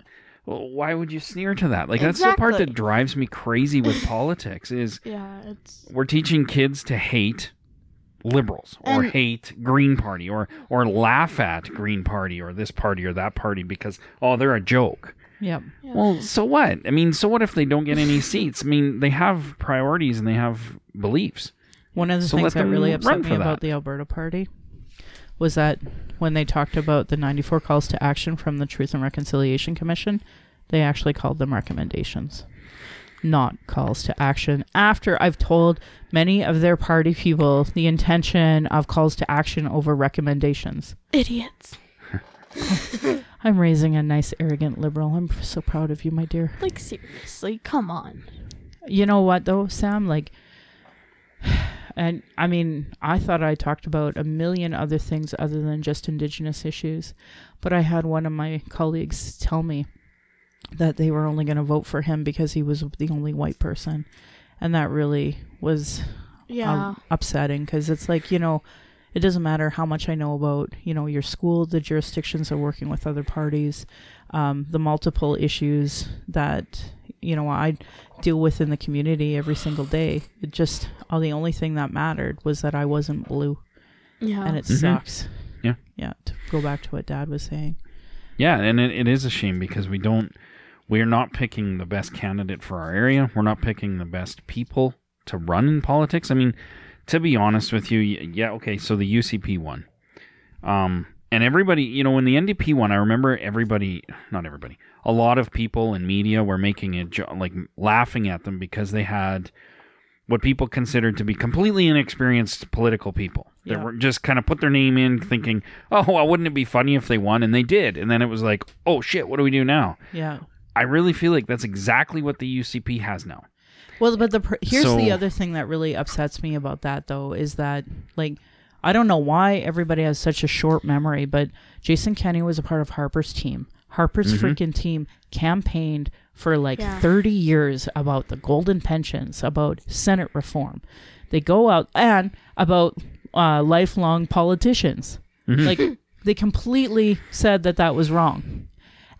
well, why would you sneer to that? Like that's the part that drives me crazy with politics is Yeah, it's we're teaching kids to hate liberals or And- hate Green Party or or laugh at Green Party or this party or that party because oh they're a joke. Yep. yeah. Well, so what? I mean, so what if they don't get any seats? I mean, they have priorities and they have beliefs. One of the So things that really upset me about that. the Alberta Party was that when they talked about the 94 calls to action from the Truth and Reconciliation Commission, they actually called them recommendations, not calls to action. After I've told many of their party people the intention of calls to action over recommendations. idiots. I'm raising a nice, arrogant liberal. I'm so proud of you, my dear. Like seriously, come on. You know what though, Sam? Like, and I mean, I thought I talked about a million other things other than just Indigenous issues, but I had one of my colleagues tell me that they were only going to vote for him because he was the only white person, and that really was Yeah. um, upsetting because it's like you know it doesn't matter how much i know about you know your school the jurisdictions are working with other parties um, the multiple issues that you know i deal with in the community every single day it just all the only thing that mattered was that i wasn't blue yeah. and it Mhm. sucks Yeah. yeah to go back to what dad was saying Yeah, and it, it is a shame because we don't we're not picking the best candidate for our area. We're not picking the best people to run in politics. I mean, to be honest with you, yeah, okay, so the UCP one. Um and everybody, you know, when the NDP won, I remember everybody, not everybody, a lot of people in media were making it jo- like laughing at them because they had what people considered to be completely inexperienced political people. They Yeah. were just kind of put their name in thinking, "Oh, well, wouldn't it be funny if they won?" and they did. And then it was like, "Oh shit, what do we do now?" yeah I really feel like that's exactly what the UCP has now. Well, but the pr- here's the other thing that really upsets me about that though is that like I don't know why everybody has such a short memory, but Jason Kenney was a part of Harper's team. Harper's Mhm. freaking team campaigned for like Yeah. 30 years about the golden pensions, about Senate reform. They go out and about uh, lifelong politicians. Mhm. Like they completely said that that was wrong.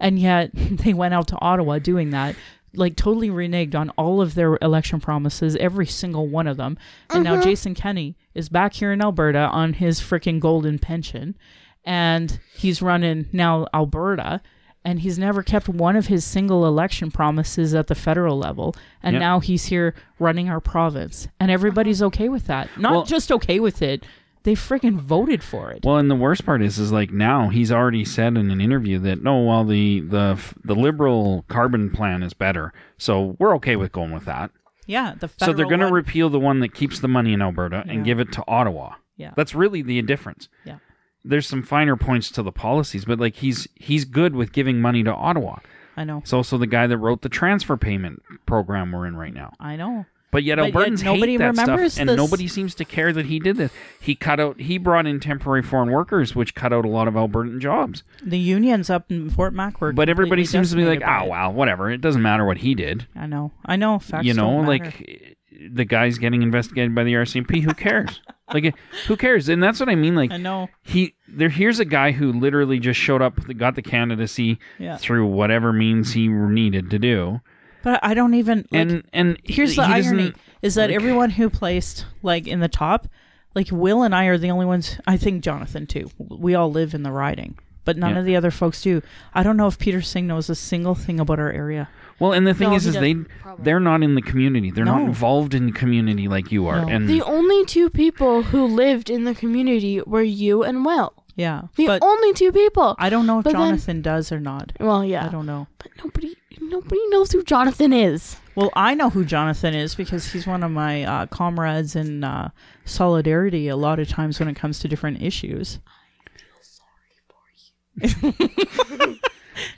And yet they went out to Ottawa doing that, like totally reneged on all of their election promises, every single one of them. And now mm-hmm. Jason Kenney is back here in Alberta on his freaking golden pension. And he's running now Alberta. And he's never kept one of his single election promises at the federal level. And Yep. now he's here running our province. And everybody's uh-huh. okay with that. Not Well- just okay with it, they freaking voted for it. Well, and the worst part is, is like now he's already said in an interview that no, well, the the the liberal carbon plan is better, so we're okay with going with that. Yeah, the so they're going to repeal the one that keeps the money in Alberta Yeah. and give it to Ottawa. Yeah. That's really the difference. Yeah. There's some finer points to the policies, but like he's he's good with giving money to Ottawa. I know. It's also the guy that wrote the transfer payment program we're in right now. I know. But yet But yet Albertans nobody hate that remembers stuff, and nobody seems to care that he did this. He cut out. He brought in temporary foreign workers, which cut out a lot of Albertan jobs. The unions up in Fort Mac were But everybody seems to be like, "Oh it." wow, whatever. It doesn't matter what he did." I know. I know. Facts you know, like the guy's getting investigated by the RCMP. Who cares? like, who cares? And that's what I mean. Like, I know. he there. Here's a guy who literally just showed up, got the candidacy Yeah. through whatever means he needed to do, But I don't even like. and and here's the he irony: is that like- everyone who placed like in the top, like Will and I are the only ones. I think Jonathan too. We all live in the riding, but none Yeah. of the other folks do. I don't know if Peter Singh knows a single thing about our area. Well, and the thing No, is, is they probably. they're not in the community. They're not involved in the community like you are. No. And The only two people who lived in the community were you and Will. Yeah, The but only two people. I don't know if but then- Jonathan does or not. well, yeah, I don't know. but nobody, nobody knows who Jonathan is. Well, I know who Jonathan is because he's one of my uh, comrades in uh, solidarity. A lot of times when it comes to different issues, I feel sorry for you.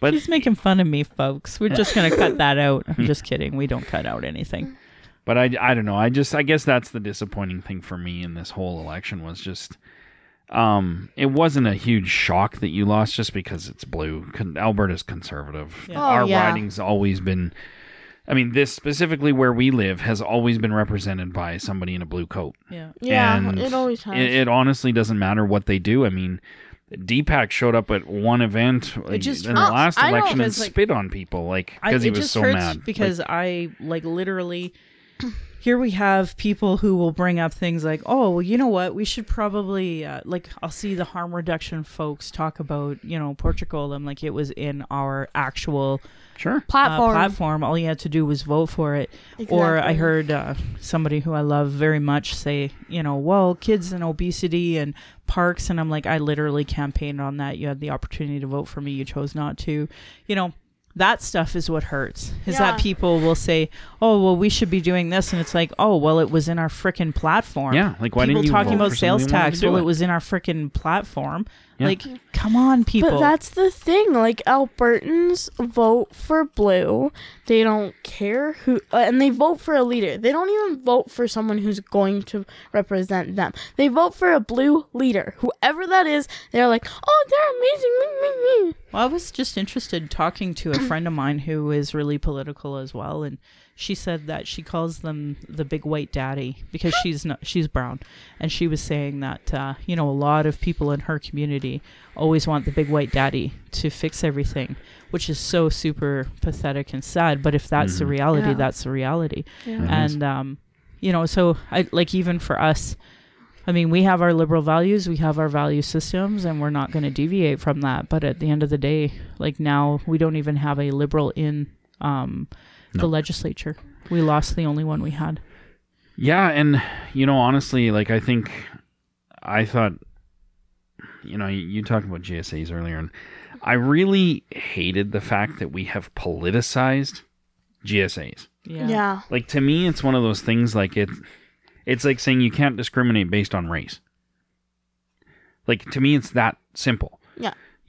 but he's making fun of me, folks. We're just gonna cut that out. I'm just kidding. We don't cut out anything. but I I don't know. I just I guess that's the disappointing thing for me in this whole election was just um it wasn't a huge shock that you lost just because it's blue. Con- Alberta's conservative. Yeah. Oh, Our yeah. riding's always been I mean, this specifically where we live has always been represented by somebody in a blue coat. Yeah. Yeah, And it always has. It, it honestly doesn't matter what they do. I mean, Deepak showed up at one event like, just in the hurts. last I know, election and 'cause, like, spit on people, like because he was just so hurts mad. because I like literally. Here we have people who will bring up things like, "Oh, well, you know what? We should probably uh, like." I'll see the harm reduction folks talk about, you know, Portugal. I'm like, it was in our actual sure, uh, platform. platform. All you had to do was vote for it. Or I heard uh, somebody who I love very much say, you know, well, kids and obesity and parks, and I'm like, I literally campaigned on that. You had the opportunity to vote for me, you chose not to. You know, that stuff is what hurts. Is Yeah. that people will say, oh, well, we should be doing this, and it's like, oh, well, it was in our frickin' platform. yeah. Like why people didn't you talking vote about for sales somebody who wanted tax. Well, it? it was in our frickin' platform. Yeah. Like, come on, people. But that's the thing. Like Albertans vote for blue. They don't care who, uh, and they vote for a leader. They don't even vote for someone who's going to represent them. They vote for a blue leader, whoever that is. They're like, oh, they're amazing. Well, I was just interested talking to a friend of mine who is really political as well, and she said that she calls them the big white daddy because she's not she's brown, and she was saying that uh, you know a lot of people in her community always want the big white daddy to fix everything, which is so super pathetic and sad. But if that's the Mhm. reality, Yeah. that's the reality Yeah. And um, you know, so I like even for us. I mean, we have our liberal values, we have our value systems, and we're not going to deviate from that. But at the end of the day, like now, we don't even have a liberal in um, the legislature. We lost the only one we had. Yeah, and you know, honestly, like I think I thought you know, you, you talked about GSAs earlier and I really hated the fact that we have politicized GSAs. Yeah. Yeah. Like to me it's one of those things like it it's like saying you can't discriminate based on race. Like to me it's that simple.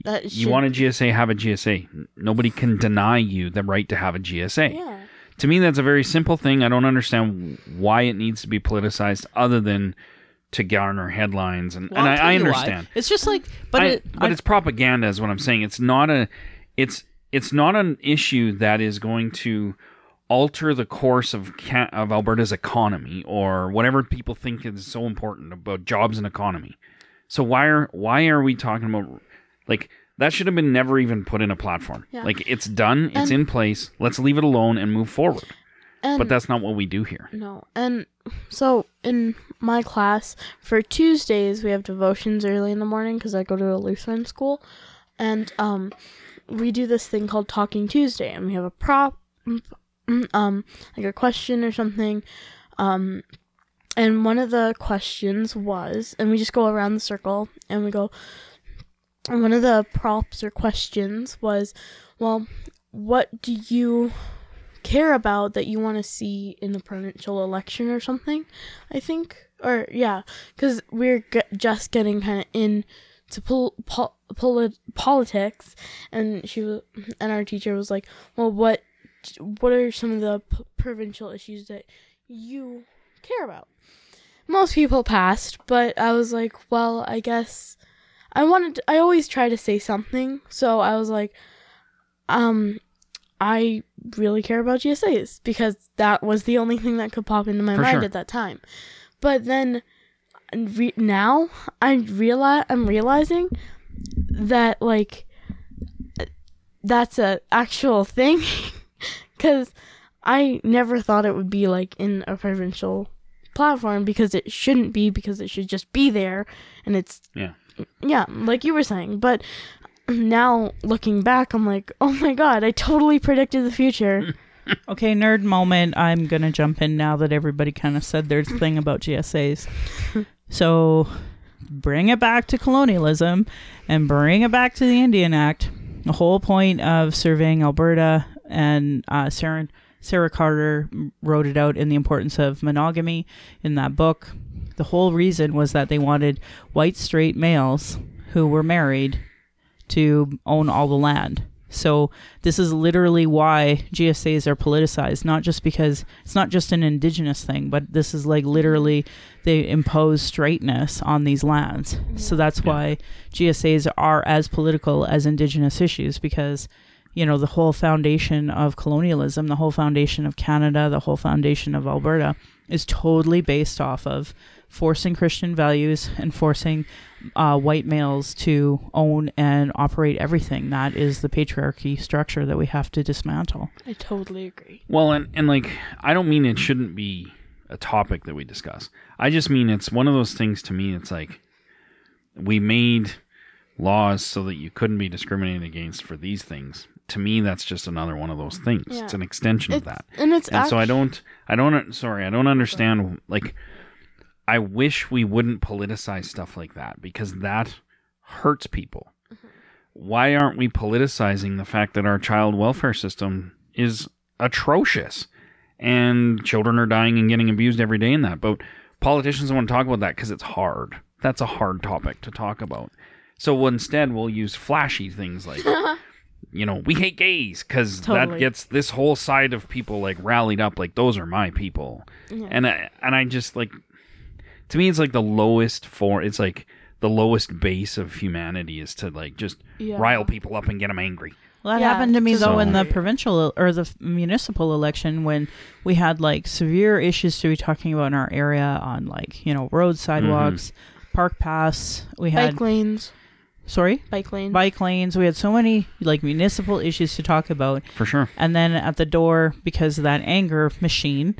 That You want a GSA, have a GSA. Nobody can deny you the right to have a GSA. Yeah. To me, that's a very simple thing. I don't understand why it needs to be politicized, other than to garner headlines. And, Well, and I, I you why. understand, It's just like, but I- it, but I- it's propaganda, is what I'm saying. It's not a, it's it's not an issue that is going to alter the course of of Alberta's economy or whatever people think is so important about jobs and economy. So why are why are we talking about like that should have been never even put in a platform. Yeah. Like it's done, it's And- in place. Let's leave it alone and move forward. And But that's not what we do here. No. And so in my class for Tuesdays we have devotions early in the morning cuz I go to a Lutheran school and um we do this thing called Talking Tuesday and we have a prop um like a question or something um and one of the questions was and we just go around the circle and we go one of the props or questions was well what do you care about that you want to see in the provincial election or something? I think or yeah because we're g- just getting kind of in to pol- pol- polit- politics and she was and our teacher was like well what what are some of the p- provincial issues that you care about? Most people passed but i was like well i guess i wanted to, i always try to say something so i was like um i really care about GSAs because that was the only thing that could pop into my For mind sure. at that time. But then re- now I realize I'm realizing that like that's a actual thing cuz I never thought it would be like in a provincial platform because it shouldn't be because it should just be there and it's Yeah. Yeah like you were saying but now looking back i'm like oh my god i totally predicted the future Okay, nerd moment. I'm gonna jump in now that everybody kind of said their thing about GSAs. so, bring it back to colonialism, and bring it back to the Indian Act. The whole point of surveying Alberta and uh, Sarah Sarah Carter wrote it out in the importance of monogamy in that book. The whole reason was that they wanted white straight males who were married to own all the land. So this is literally why GSAs are politicized, not just because it's not just an indigenous thing, but this is like literally they impose straightness on these lands. So that's why GSAs are as political as indigenous issues because you know the whole foundation of colonialism, the whole foundation of Canada, the whole foundation of Alberta is totally based off of forcing Christian values and forcing uh, white males to own and operate everything. That is the patriarchy structure that we have to dismantle. i totally agree Well, and and like I don't mean it shouldn't be a topic that we discuss. I just mean it's one of those things to me. It's like we made laws so that you couldn't be discriminated against for these things. To me, that's just another one of those things. Yeah. It's an extension of that. and it's and so I don't, I don't, sorry, I don't understand. Like, I wish we wouldn't politicize stuff like that because that hurts people. Mm-hmm. Why aren't we politicizing the fact that our child welfare system is atrocious and children are dying and getting abused every day in that? But politicians don't want to talk about that because it's hard. That's a hard topic to talk about. So instead, we'll use flashy things like you know, we hate gays because that gets this whole side of people like rallied up, like those are my people, Yeah. and I, and I just like, to me, it's like the lowest for it's like the lowest base of humanity is to like just Yeah. rile people up and get them angry. Well, that Yeah, happened to me though in the provincial or the municipal election when we had like severe issues to be talking about in our area on like you know roads, mm-hmm. sidewalks, park paths. We had bike lanes sorry bike lanes bike lanes. We had so many like municipal issues to talk about, For sure. and then at the door because of that anger machine.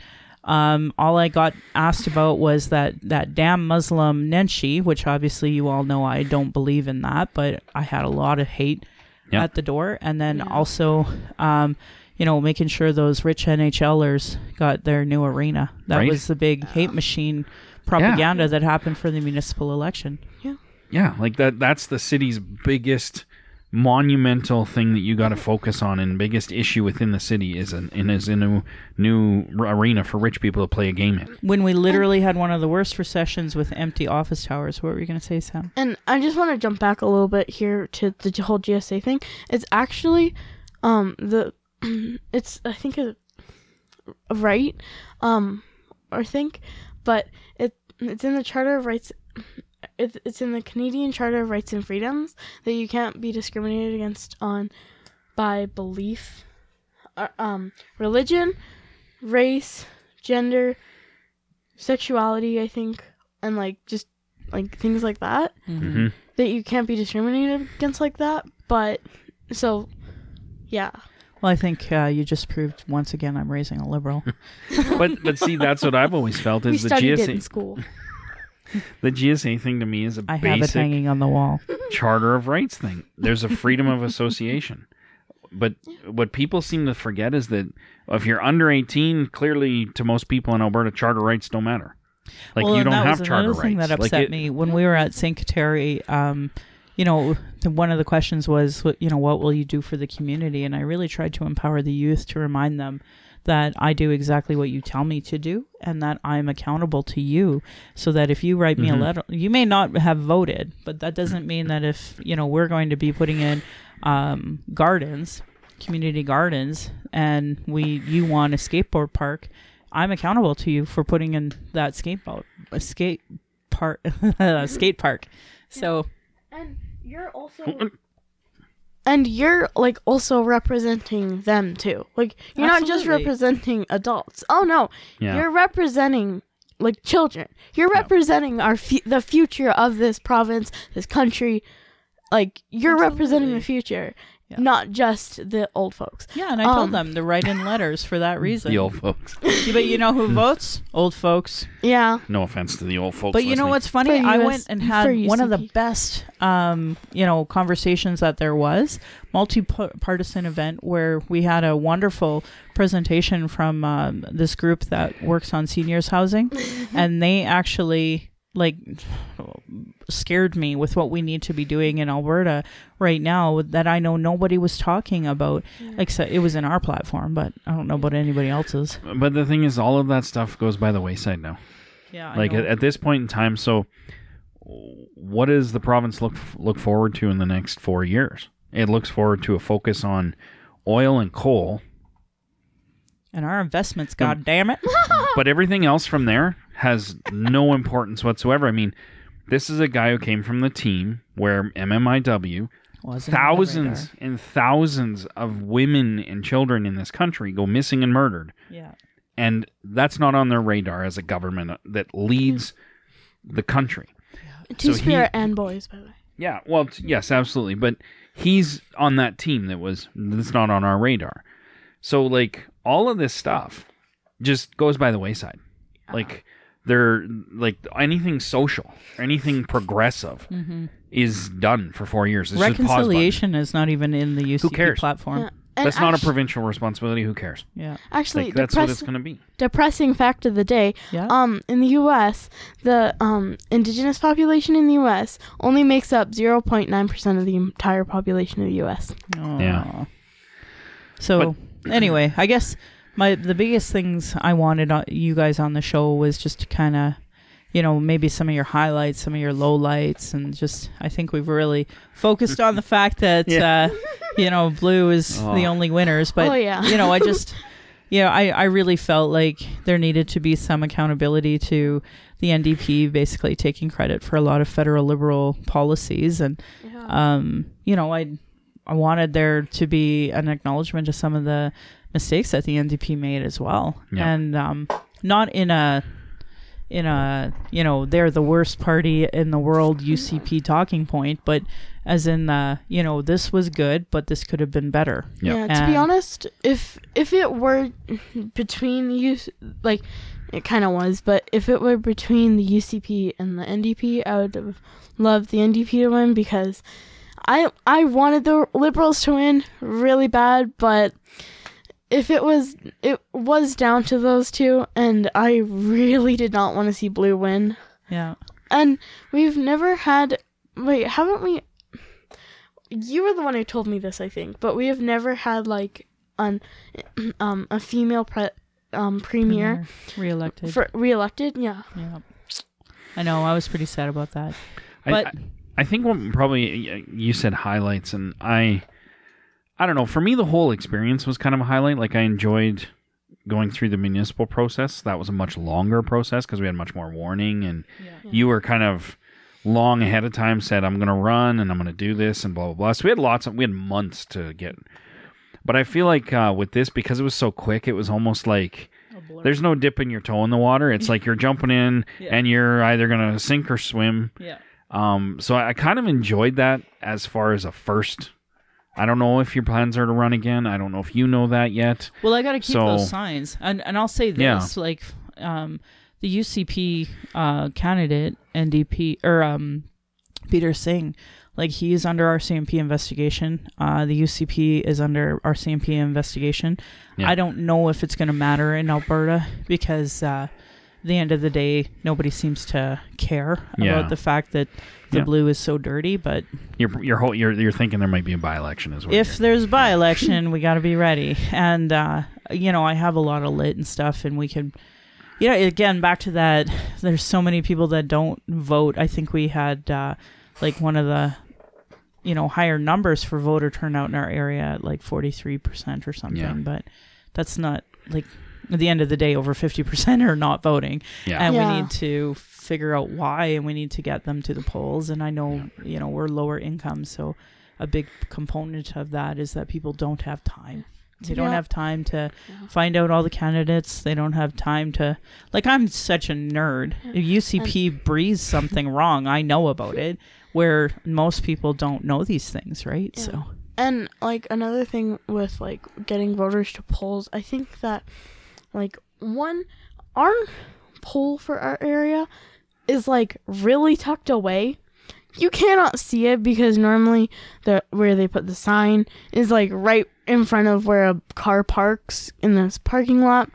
Um, all I got asked about was that that damn Muslim Nenshi, which obviously you all know I don't believe in that, but I had a lot of hate Yeah. at the door, and then Yeah. also, um, you know, making sure those rich NHLers got their new arena. That Right. was the big hate machine propaganda that happened for the municipal election. Yeah. Yeah, like that. That's the city's biggest monumental thing that you got to focus on, and biggest issue within the city is an in is a new new arena for rich people to play a game in. When we literally had one of the worst recessions with empty office towers. What were you going to say, Sam? And I just want to jump back a little bit here to the whole GSA thing. It's actually, um, the, it's I think a right, um, I think, but it it's in the Charter of Rights. It's it's in the Canadian Charter of Rights and Freedoms that you can't be discriminated against on by belief, uh, um, religion, race, gender, sexuality. I think, and like just like things like that hmm that you can't be discriminated against like that. But so, yeah, Well, I think uh, you just proved once again I'm raising a liberal. But but see, that's what I've always felt we is the studied it in GSA. school. The GSA thing to me is a I have it basic hanging on the wall. Charter of Rights thing. There's a freedom of association. But what people seem to forget is that if you're under 18, clearly to most people in Alberta, charter rights don't matter. Like well, you and don't that have was charter another thing rights. that Like, upset it- me when we were at St. Kateri. Um, you know, one of the questions was, you know, what will you do for the community? And I really tried to empower the youth to remind them that I do exactly what you tell me to do, and that I'm accountable to you. So that if you write me Mhm. a letter, you may not have voted, but that doesn't mean that if you know we're going to be putting in um, gardens, community gardens, and we you want a skateboard park. I'm accountable to you for putting in that skateboard, a skate park, skate park. So And you're also. And you're like also representing them too. Like you're not just representing adults. Oh no, yeah. you're representing like children. You're Yeah. representing our fu- the future of this province, this country. Like you're representing the future, Yeah. not just the old folks. Yeah, and I told Um, them to write in letters for that reason. The old folks. Yeah, but you know who votes? Old folks. Yeah. No offense to the old folks. But you know what's funny? For I US went and had one of the best, um, you know, conversations that there was, multi-partisan event where we had a wonderful presentation from um, this group that works on seniors housing, and they actually like scared me with what we need to be doing in Alberta right now that I know nobody was talking about except it was in our platform but I don't know about anybody else's. But the thing is, all of that stuff goes by the wayside now. Yeah. I like at, at this point in time, so what does the province look look forward to in the next four years? It looks forward to a focus on oil and coal, and our investments god damn it. but everything else from there has no importance whatsoever. I mean, this is a guy who came from the team where MMIW Wasn't thousands and thousands of women and children in this country go missing and murdered. Yeah. And that's not on their radar as a government that leads the country. Two he- Spirit and boys, by the way. Yeah, well, t- yes, absolutely. But he's on that team that was that's not on our radar. So like all of this stuff just goes by the wayside. Like they're like anything social, anything progressive is done for four years. It's just a pause button. Reconciliation is not even in the UCP cares? platform. Yeah. And That's not a provincial responsibility. Who cares? Yeah. Actually, Like that's what it's going to be. depressing fact of the day. Yeah. Um, in the U.S., the um indigenous population in the U.S. only makes up 0.9 percent of the entire population of the U.S. Yeah. Aw. So anyway, I guess my the biggest things I wanted on, you guys on the show was just to kind of, you know, maybe some of your highlights, some of your lowlights, and just I think we've really focused on the fact that Yeah. uh, you know blue is Oh. the only winners, but Oh, yeah. you know I just. You know, I, I really felt like there needed to be some accountability to the NDP basically taking credit for a lot of federal liberal policies and um, you know, I I wanted there to be an acknowledgement of some of the mistakes that the NDP made as well, Yeah. and um, not in a in a you know they're the worst party in the world UCP talking point, but as in the you know this was good, but this could have been better. Yeah. Yeah, to be honest, if if it were between the U, like it kind of was, but if it were between the UCP and the NDP, I would have loved the NDP to win because I I wanted the Liberals to win really bad, but if it was it was down to those two, and I really did not want to see Blue win. Yeah, And we've never had. Wait, haven't we? You were the one who told me this, I think. But we have never had like an um a female pre um premier reelected. for reelected. Yeah. yeah, I know. I was pretty sad about that. I- But I, I think what probably uh, you said highlights, and I, I don't know. For me, the whole experience was kind of a highlight. Like I enjoyed going through the municipal process. That was a much longer process because we had much more warning, and you were kind of long ahead of time said I'm going to run and I'm going to do this and blah blah blah. So we had lots of we had months to get. But I feel like uh, with this because it was so quick, it was almost like there's no dipping your toe in the water. It's like you're jumping in Yeah. and you're either going to sink or swim. yeah. Um, so I, I kind of enjoyed that as far as a first. I don't know if your plans are to run again. I don't know if you know that yet. Well, I got to keep So- those signs, and and I'll say this: Yeah. like, um, the UCP uh, candidate NDP or um, Peter Singh, like he's under RCMP investigation. Uh, the UCP is under RCMP investigation. Yeah. I don't know if it's going to matter in Alberta because. Uh, the end of the day, nobody seems to care Yeah. about the fact that the Yeah. blue is so dirty. But You're you're whole, you're you're thinking there might be a by election as well. if there's by election, we got to be ready. And uh, you know, I have a lot of lit and stuff, and we can, you know, again back to that. There's so many people that don't vote. I think we had uh, like one of the, you know, higher numbers for voter turnout in our area at like 43 percent or something. Yeah. But that's not like at the end of the day, over 50 percent are not voting. Yeah, and Yeah. we need to figure out why and we need to get them to the polls. And i know you know we're lower income so a big component of that is that people don't have time. They don't have time to Yeah. find out all the candidates. They don't have time to like i'm such a nerd. If ucp breathes something wrong i know about it where most people don't know these things right? Yeah. so. And like another thing with like getting voters to polls, I think that like one our poll for our area is like really tucked away. You cannot see it because normally the where they put the sign is like right in front of where a car parks in this parking lot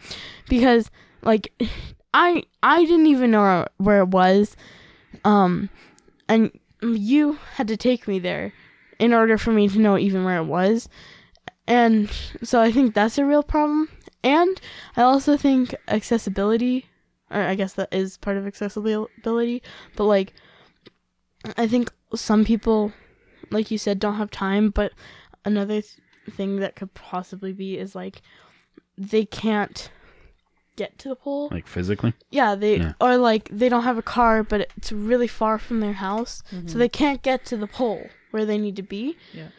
because like I I didn't even know where it was um and you had to take me there in order for me to know even where it was. And so I think that's a real problem. And I also think accessibility, or I guess that is part of accessibility, but like, I think some people, like you said, don't have time. But another th- thing that could possibly be is like, they can't get to the poll. Like physically? Yeah, they Yeah. or like they don't have a car, but it's really far from their house, so they can't get to the poll where they need to be. Yeah.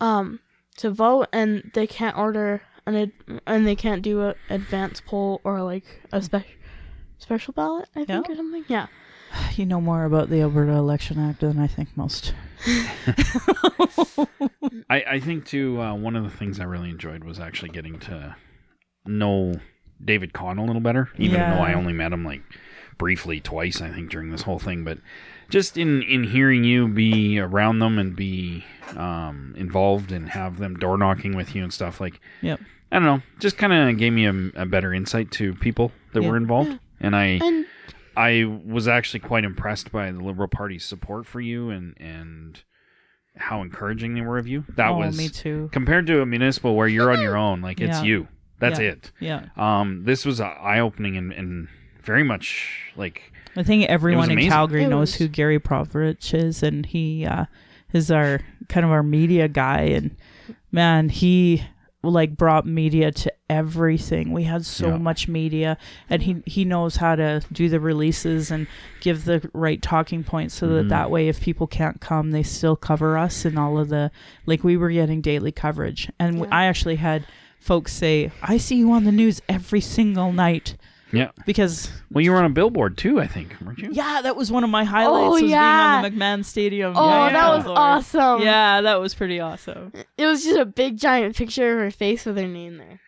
Um, to vote, and they can't order an ad- and they can't do a advance poll or like a special special ballot. I think Yeah. or something. Yeah. You know more about the Alberta Election Act than I think most. I, I think too. Uh, one of the things I really enjoyed was actually getting to know David Khan a little better, even Yeah. though I only met him like briefly twice. I think during this whole thing, but just in in hearing you be around them and be um, involved and have them door knocking with you and stuff like. Yep. I don't know. Just kind of gave me a, a better insight to people that Yeah. were involved, and I And I was actually quite impressed by the Liberal Party's support for you and and how encouraging they were of you. That oh, was me too. compared to a municipal where you're on your own, like it's Yeah. you. That's Yeah. it. Yeah. Um, this was eye opening and, and very much like I think everyone in. Calgary It knows was- who Gary Provorich is, and he uh, is our kind of our media guy. And man, he like brought media to everything. We had so Yeah. much media, and he he knows how to do the releases and give the right talking points, so that Mhm. that way, if people can't come, they still cover us and all of the like. We were getting daily coverage, and w Yeah. I actually had folks say, "I see you on the news every single night." Yeah. Because Well, you were on a billboard too, I think, weren't you? yeah, that was one of my highlights. Oh, was yeah. being on the McMahon Stadium. oh, Yeah, that yeah. was Lord. awesome. Yeah, that was pretty awesome. It was just a big giant picture of her face with her name there.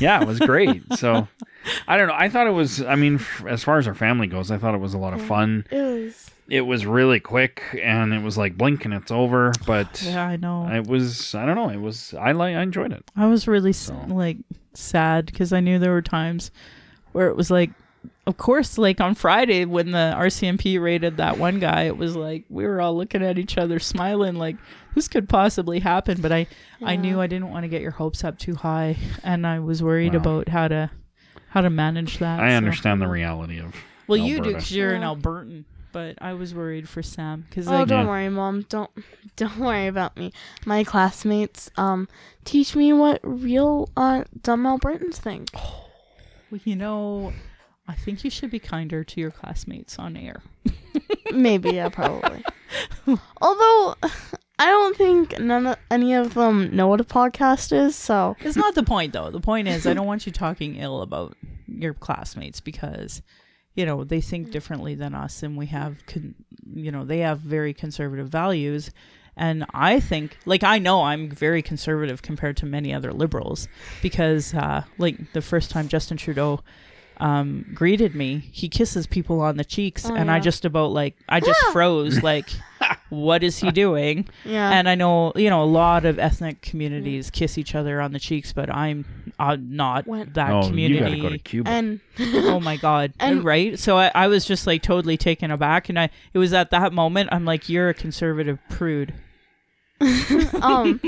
Yeah, it was great. so I don't know. I thought it was. I mean, f- as far as our family goes, I thought it was a lot of fun. It was. It was really quick, and it was like blink and it's over. But Yeah, I know. it was. I don't know. It was. I like. I enjoyed it. I was really s like sad because I knew there were times where it was like, of course, like on Friday when the RCMP raided that one guy, it was like we were all looking at each other, smiling, like this could possibly happen. But I, I knew I didn't want to get your hopes up too high, and I was worried Wow. about how to, how to manage that. I so. understand the reality of. Well, you do because you're an Yeah. Albertan, but I was worried for Sam because Oh, like, don't Yeah. worry, mom. Don't don't worry about me. My classmates um teach me what real uh dumb Albertans think. Well, you know, I think you should be kinder to your classmates on air. Maybe, yeah, probably. Although I don't think none of any of them know what a podcast is, so It's not the point though. The point is I don't want you talking ill about your classmates because you know, they think differently than us and we have con- you know, they have very conservative values and I think like I know I'm very conservative compared to many other liberals because uh like the first time Justin Trudeau um greeted me, he kisses people on the cheeks Oh, and I just about like I just froze like what is he doing? yeah. and I know you know a lot of ethnic communities kiss each other on the cheeks, but I'm uh, not When- that oh, community. you got to go to Cuba. and oh my god! And- right? So I, I was just like totally taken aback, and I it was at that moment I'm like, you're a conservative prude. um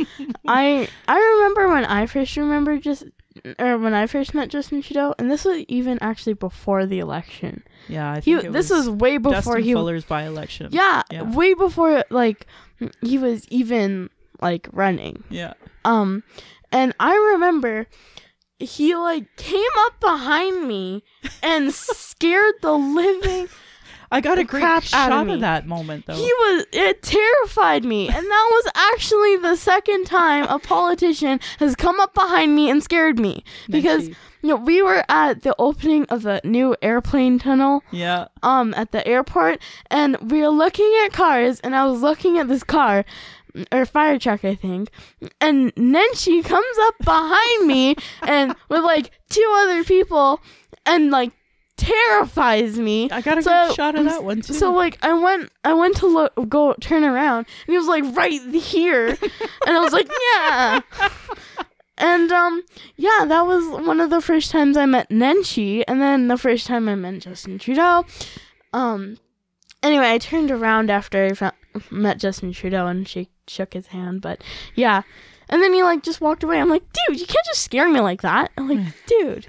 I I remember when I first remember just or when I first met Justin Trudeau, and this was even actually before the election. Yeah, I He it this was way before Dustin he Fuller's by-election. yeah, Yeah. way before like he was even like running. yeah. Um, and I remember he like came up behind me and scared the living. I got a great crap shot of, of that moment though. He was it terrified me, and that was actually the second time a politician has come up behind me and scared me because you know we were at the opening of the new airplane tunnel yeah, um at the airport and we were looking at cars and I was looking at this car or fire truck, I think. And then she comes up behind me and with like two other people and like terrifies me. I got a So- good shot of that one too. So like I went I went to look go turn around and he was like right here. And I was like yeah. And um yeah that was one of the first times I met Nenshi and then the first time I met Justin Trudeau. Um anyway I turned around after I found, met Justin Trudeau and she shook his hand but yeah. And then he like just walked away. I'm like dude you can't just scare me like that. I'm like dude.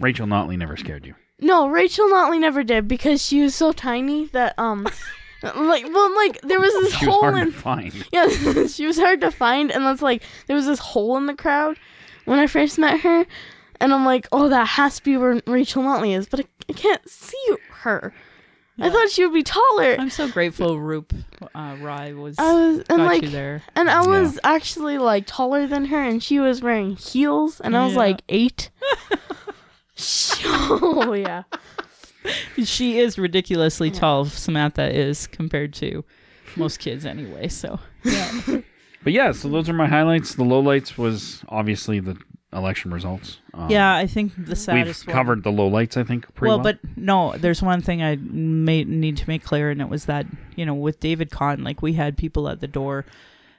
Rachel Notley never scared you. No, Rachel Notley never did because she was so tiny that um, like well, like there was this She was hole hard in to find. yeah, she was hard to find, and that's like there was this hole in the crowd when I first met her, and I'm like, oh, that has to be where Rachel Notley is, but I, I can't see her. I thought she would be taller. I'm so grateful Roop uh, Rye was I was and like there. and I Yeah. was actually like taller than her, and she was wearing heels, and I was Yeah. like eight. oh yeah. She is ridiculously tall. Samantha is compared to most kids anyway. So yeah, But yeah, so those are my highlights. The lowlights was obviously the election results. Um, yeah. I think the saddest. we've saddest one- covered the lowlights. I think pretty well. well, but no, there's one thing I may need to make clear, and it was that you know with David Khan, like we had people at the door,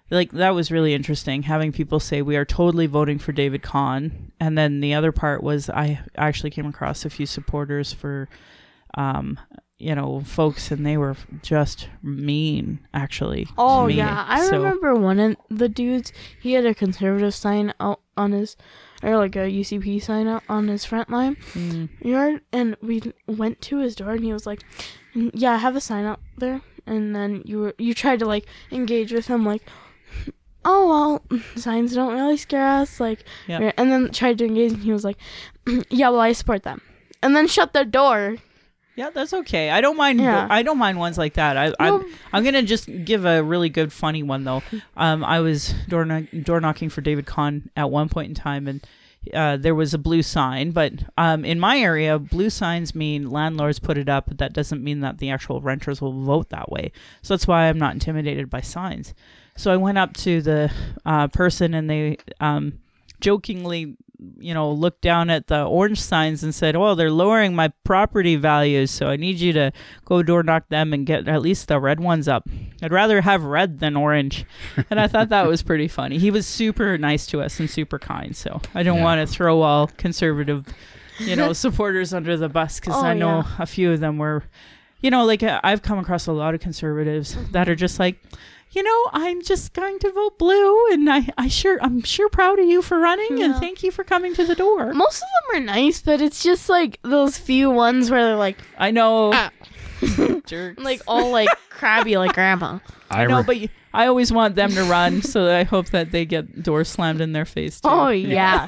like that was really interesting having people say we are totally voting for David Khan, and then the other part was I actually came across a few supporters for, um, you know, folks, and they were just mean actually. Oh yeah, I So- remember one of the dudes. He had a conservative sign out on his, or like a UCP sign out on his front line Mm. yard, and we went to his door, and he was like, "Mm, "Yeah, I have a sign out there." And then you were you tried to like engage with him, like, "Oh well, signs don't really scare us," like, Yep. and then tried to engage, and he was like, "Yeah, well, I support them," and then shut the door. Yeah, that's okay. I don't mind. Yeah. I don't mind ones like that. I, No. I'm, I'm gonna just give a really good funny one though. Um, I was door, knock- door knocking for David Khan at one point in time, and uh, there was a blue sign. But um, in my area, blue signs mean landlords put it up, but that doesn't mean that the actual renters will vote that way. So that's why I'm not intimidated by signs. So I went up to the uh, person, and they um, jokingly you know, looked down at the orange signs and said, "Oh, they're lowering my property values, so I need you to go door knock them and get at least the red ones up. I'd rather have red than orange." And I thought that was pretty funny. He was super nice to us and super kind, so I don't Yeah. want to throw all conservative, you know, supporters under the bus because Oh, I know yeah. a few of them were, you know, like I've come across a lot of conservatives that are just like. You know, I'm just going to vote blue, and I, I sure, I'm sure proud of you for running, and thank you for coming to the door. Most of them are nice, but it's just like those few ones where they're like, I know, Ah. jerks. like all like crabby, like grandma. I know, re- but you, I always want them to run, so I hope that they get doors slammed in their face. Too. Oh yeah.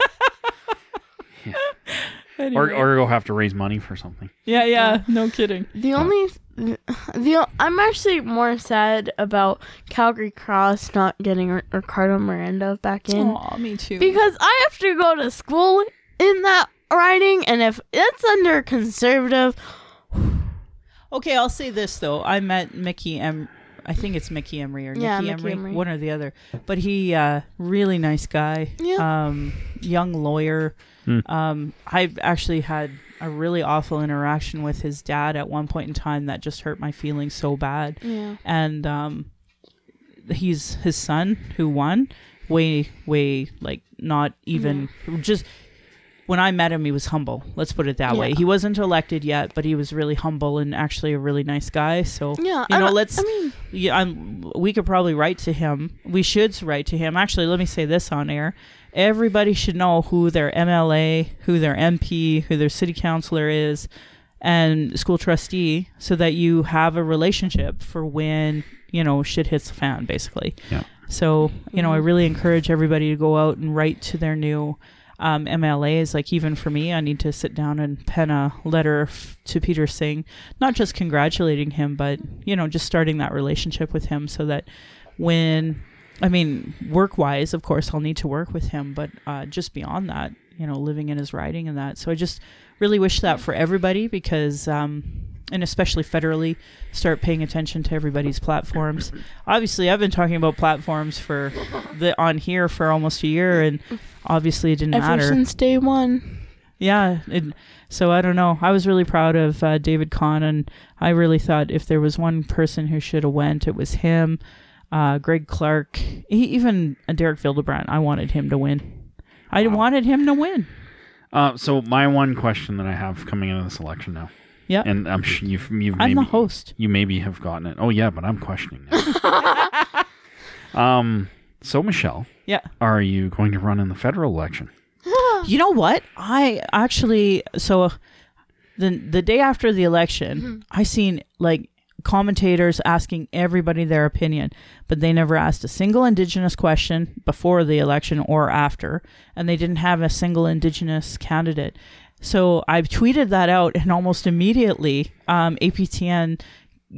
Anyway. or or go have to raise money for something. yeah, yeah, no kidding. The only the I'm actually more sad about Calgary Cross not getting R- Ricardo Miranda back in Aw, me too. because I have to go to school in that riding, and if it's under conservative, okay, I'll say this though. I met Mickey M. I think it's Mickey Emery or Yeah, Nicky Mickey Emery, Emery. one or the other. But he, uh, really nice guy. Yeah. Um, young lawyer. Hmm. Um, I've actually had a really awful interaction with his dad at one point in time that just hurt my feelings so bad. yeah, and um he's his son who won way way like not even just when I met him he was humble let's put it that way he wasn't elected yet but he was really humble and actually a really nice guy so yeah. you know I'm- let's I mean, yeah, I'm, we could probably write to him. We should write to him. Actually, let me say this on air. Everybody should know who their MLA, who their MP, who their city councilor is, and school trustee, so that you have a relationship for when you know shit hits the fan, basically. Yeah. So you know, I really encourage everybody to go out and write to their new um, MLAs. Like even for me, I need to sit down and pen a letter f- to Peter Singh, not just congratulating him, but you know, just starting that relationship with him, so that when, I mean, work wise, of course, I'll need to work with him, but uh, just beyond that, you know, living in his riding and that. So I just really wish that for everybody because. Um, and especially federally, start paying attention to everybody's platforms. Obviously, I've been talking about platforms for the on here for almost a year, and obviously it didn't Ever matter. since day one. Yeah, it, so I don't know. I was really proud of uh, David Khan, and I really thought if there was one person who should have went, it was him. Uh, Greg Clark, he, even uh, Derek Fildebrandt. I wanted him to win. I Wow. wanted him to win. Uh, so my one question that I have coming into this election now, Yeah, and I'm sure you've, you've I'm maybe the host. you maybe have gotten it. Oh yeah, but I'm questioning it. um. So Michelle, Yeah. are you going to run in the federal election? You know what? I actually so uh, the the day after the election, I seen like commentators asking everybody their opinion, but they never asked a single indigenous question before the election or after, and they didn't have a single indigenous candidate. So I tweeted that out, and almost immediately, um, APTN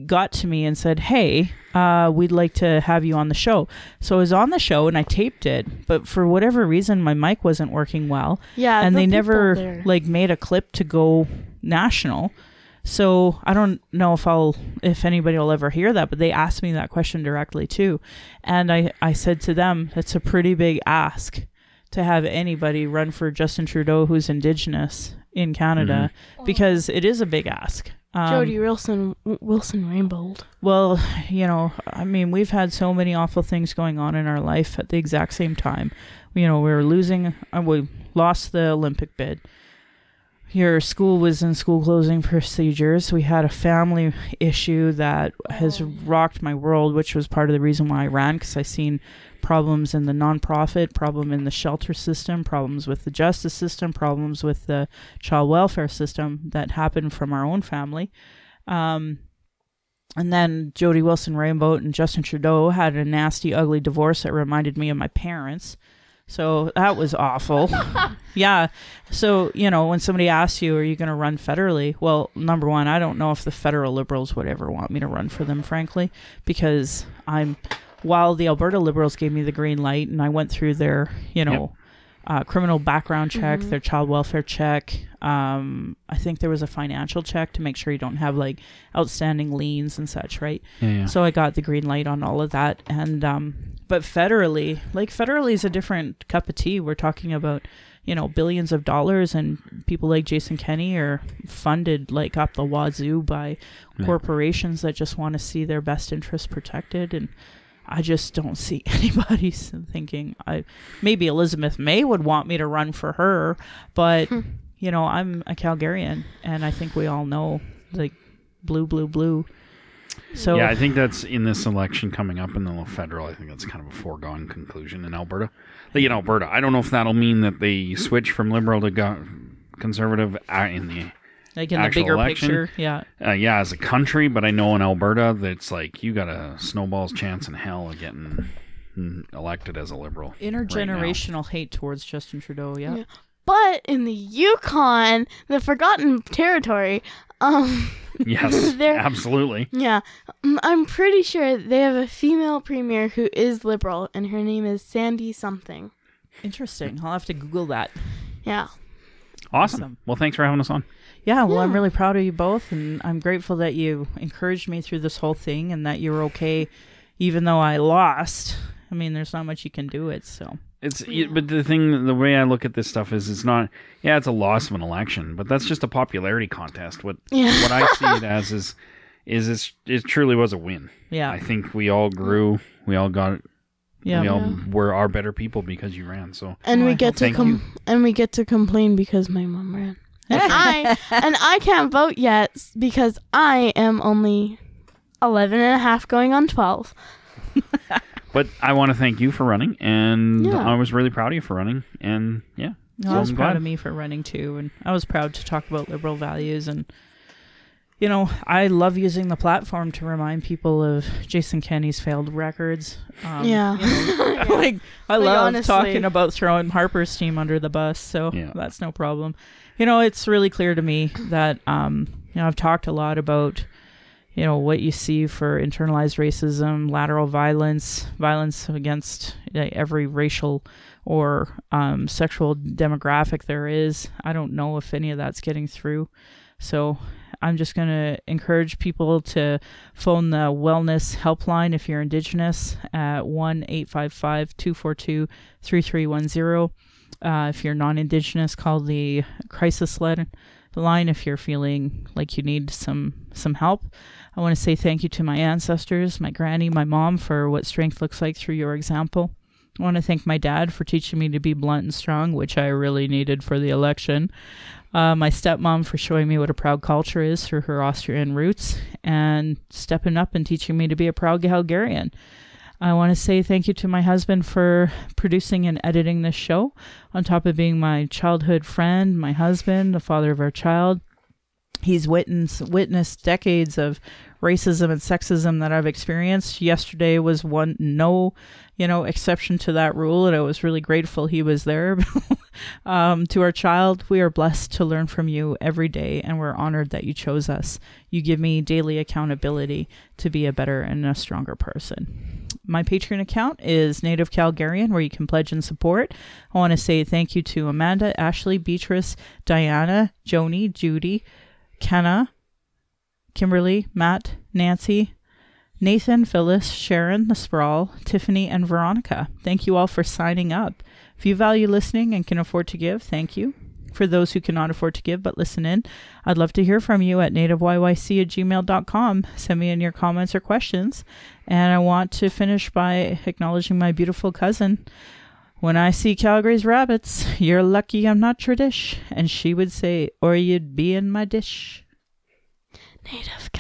got to me and said, "Hey, uh, we'd like to have you on the show." So I was on the show and I taped it, but for whatever reason, my mic wasn't working well, Yeah, and the they never there. like made a clip to go national. So I don't know if I'll if anybody will ever hear that, but they asked me that question directly too, and I I said to them, "That's a pretty big ask." To have anybody run for Justin Trudeau who's Indigenous in Canada, because it is a big ask. Um, Jody Wilson Wilson Raybould. well, you know, I mean, we've had so many awful things going on in our life at the exact same time. You know, we were losing, uh, we lost the Olympic bid. Your school was in school closing procedures. We had a family issue that has Oh. rocked my world, which was part of the reason why I ran, because I seen problems in the nonprofit, problem in the shelter system, problems with the justice system, problems with the child welfare system that happened from our own family. Um, and then Jody Wilson Raybould and Justin Trudeau had a nasty, ugly divorce that reminded me of my parents. So that was awful. yeah. So, you know, when somebody asks you, are you going to run federally? Well, number one, I don't know if the federal liberals would ever want me to run for them, frankly, because I'm, while the Alberta liberals gave me the green light and I went through their, you know, uh, criminal background check, Mhm. their child welfare check. Um, I think there was a financial check to make sure you don't have like outstanding liens and such, right? Yeah, yeah. So I got the green light on all of that. And um, but federally, like federally is a different cup of tea. We're talking about you know billions of dollars, and people like Jason Kenney are funded like up the wazoo by Yeah. corporations that just want to see their best interests protected and. I just don't see anybody thinking I maybe Elizabeth May would want me to run for her, but you know, I'm a Calgarian and I think we all know like blue blue blue. So yeah, I think that's in this election coming up in the federal. I think that's kind of a foregone conclusion in Alberta. Like, In Alberta, I don't know if that'll mean that they switch from liberal to go- conservative uh, in the like in the actual bigger election. picture, yeah. uh, yeah as a country. But I know in Alberta that's like you got a snowball's chance in hell of getting mm, elected as a liberal. Intergenerational hate towards Justin Trudeau, yeah. Yeah. But in the Yukon, the Forgotten Territory, um, Yes, They're- absolutely. yeah, um, I'm pretty sure they have a female premier who is liberal, and her name is Sandy something. Interesting. I'll have to Google that. Yeah. Awesome. Awesome. Well, thanks for having us on. Yeah, well, I'm really proud of you both, and I'm grateful that you encouraged me through this whole thing and that you were okay, even though I lost. I mean, there's not much you can do it, so. It's y but the thing, the way I look at this stuff is, it's not. Yeah, it's a loss of an election, but that's just a popularity contest. What Yeah. what I see it as is, is it's, it truly was a win. Yeah. I think we all grew. We all got. Yeah. We all Yeah. were are better people because you ran. So and we get to Thank com- and we get to complain because my mom ran. And I and I can't vote yet because I am only 11 and a half going on 12. But I want to thank you for running, and Yeah. I was really proud of you for running. And yeah, No, I was I'm proud glad. of me for running too, and I was proud to talk about liberal values. And you know, I love using the platform to remind people of Jason Kenney's failed records. Um, Yeah. you know, like I Like, love honestly. talking about throwing Harper's team under the bus, so Yeah. that's no problem. You know, it's really clear to me that um, you know I've talked a lot about you know what you see for internalized racism, lateral violence, violence against uh, every racial or um, sexual demographic there is. I don't know if any of that's getting through. So I'm just going to encourage people to phone the Wellness Helpline if you're Indigenous at 1 855 242 3310. Uh, if you're non Indigenous, call the crisis line line if you're feeling like you need some some help. I want to say thank you to my ancestors, my granny, my mom for what strength looks like through your example. I want to thank my dad for teaching me to be blunt and strong, which I really needed for the election. Uh, my stepmom for showing me what a proud culture is through her Austrian roots and stepping up and teaching me to be a proud Calgarian. I want to say thank you to my husband for producing and editing this show, on top of being my childhood friend, my husband, the father of our child. He's witnessed, witnessed decades of racism and sexism that I've experienced. Yesterday was one no, you know, exception to that rule, and I was really grateful he was there. um, to our child, we are blessed to learn from you every day, and we're honored that you chose us. You give me daily accountability to be a better and a stronger person. My Patreon account is Native Calgarian, where you can pledge and support. I want to say thank you to Amanda, Ashley, Beatrice, Diana, Joni, Judy, Kenna, Kimberly, Matt, Nancy, Nathan, Phyllis, Sharon, The Sprawl, Tiffany, and Veronica. Thank you all for signing up. If you value listening and can afford to give, thank you. For those who cannot afford to give but listen in, I'd love to hear from you at nativeyyc at gmail.com. Send me in your comments or questions. And I want to finish by acknowledging my beautiful cousin. When I see Calgary's rabbits, you're lucky I'm not Tradish. And she would say, or you'd be in my dish. Native.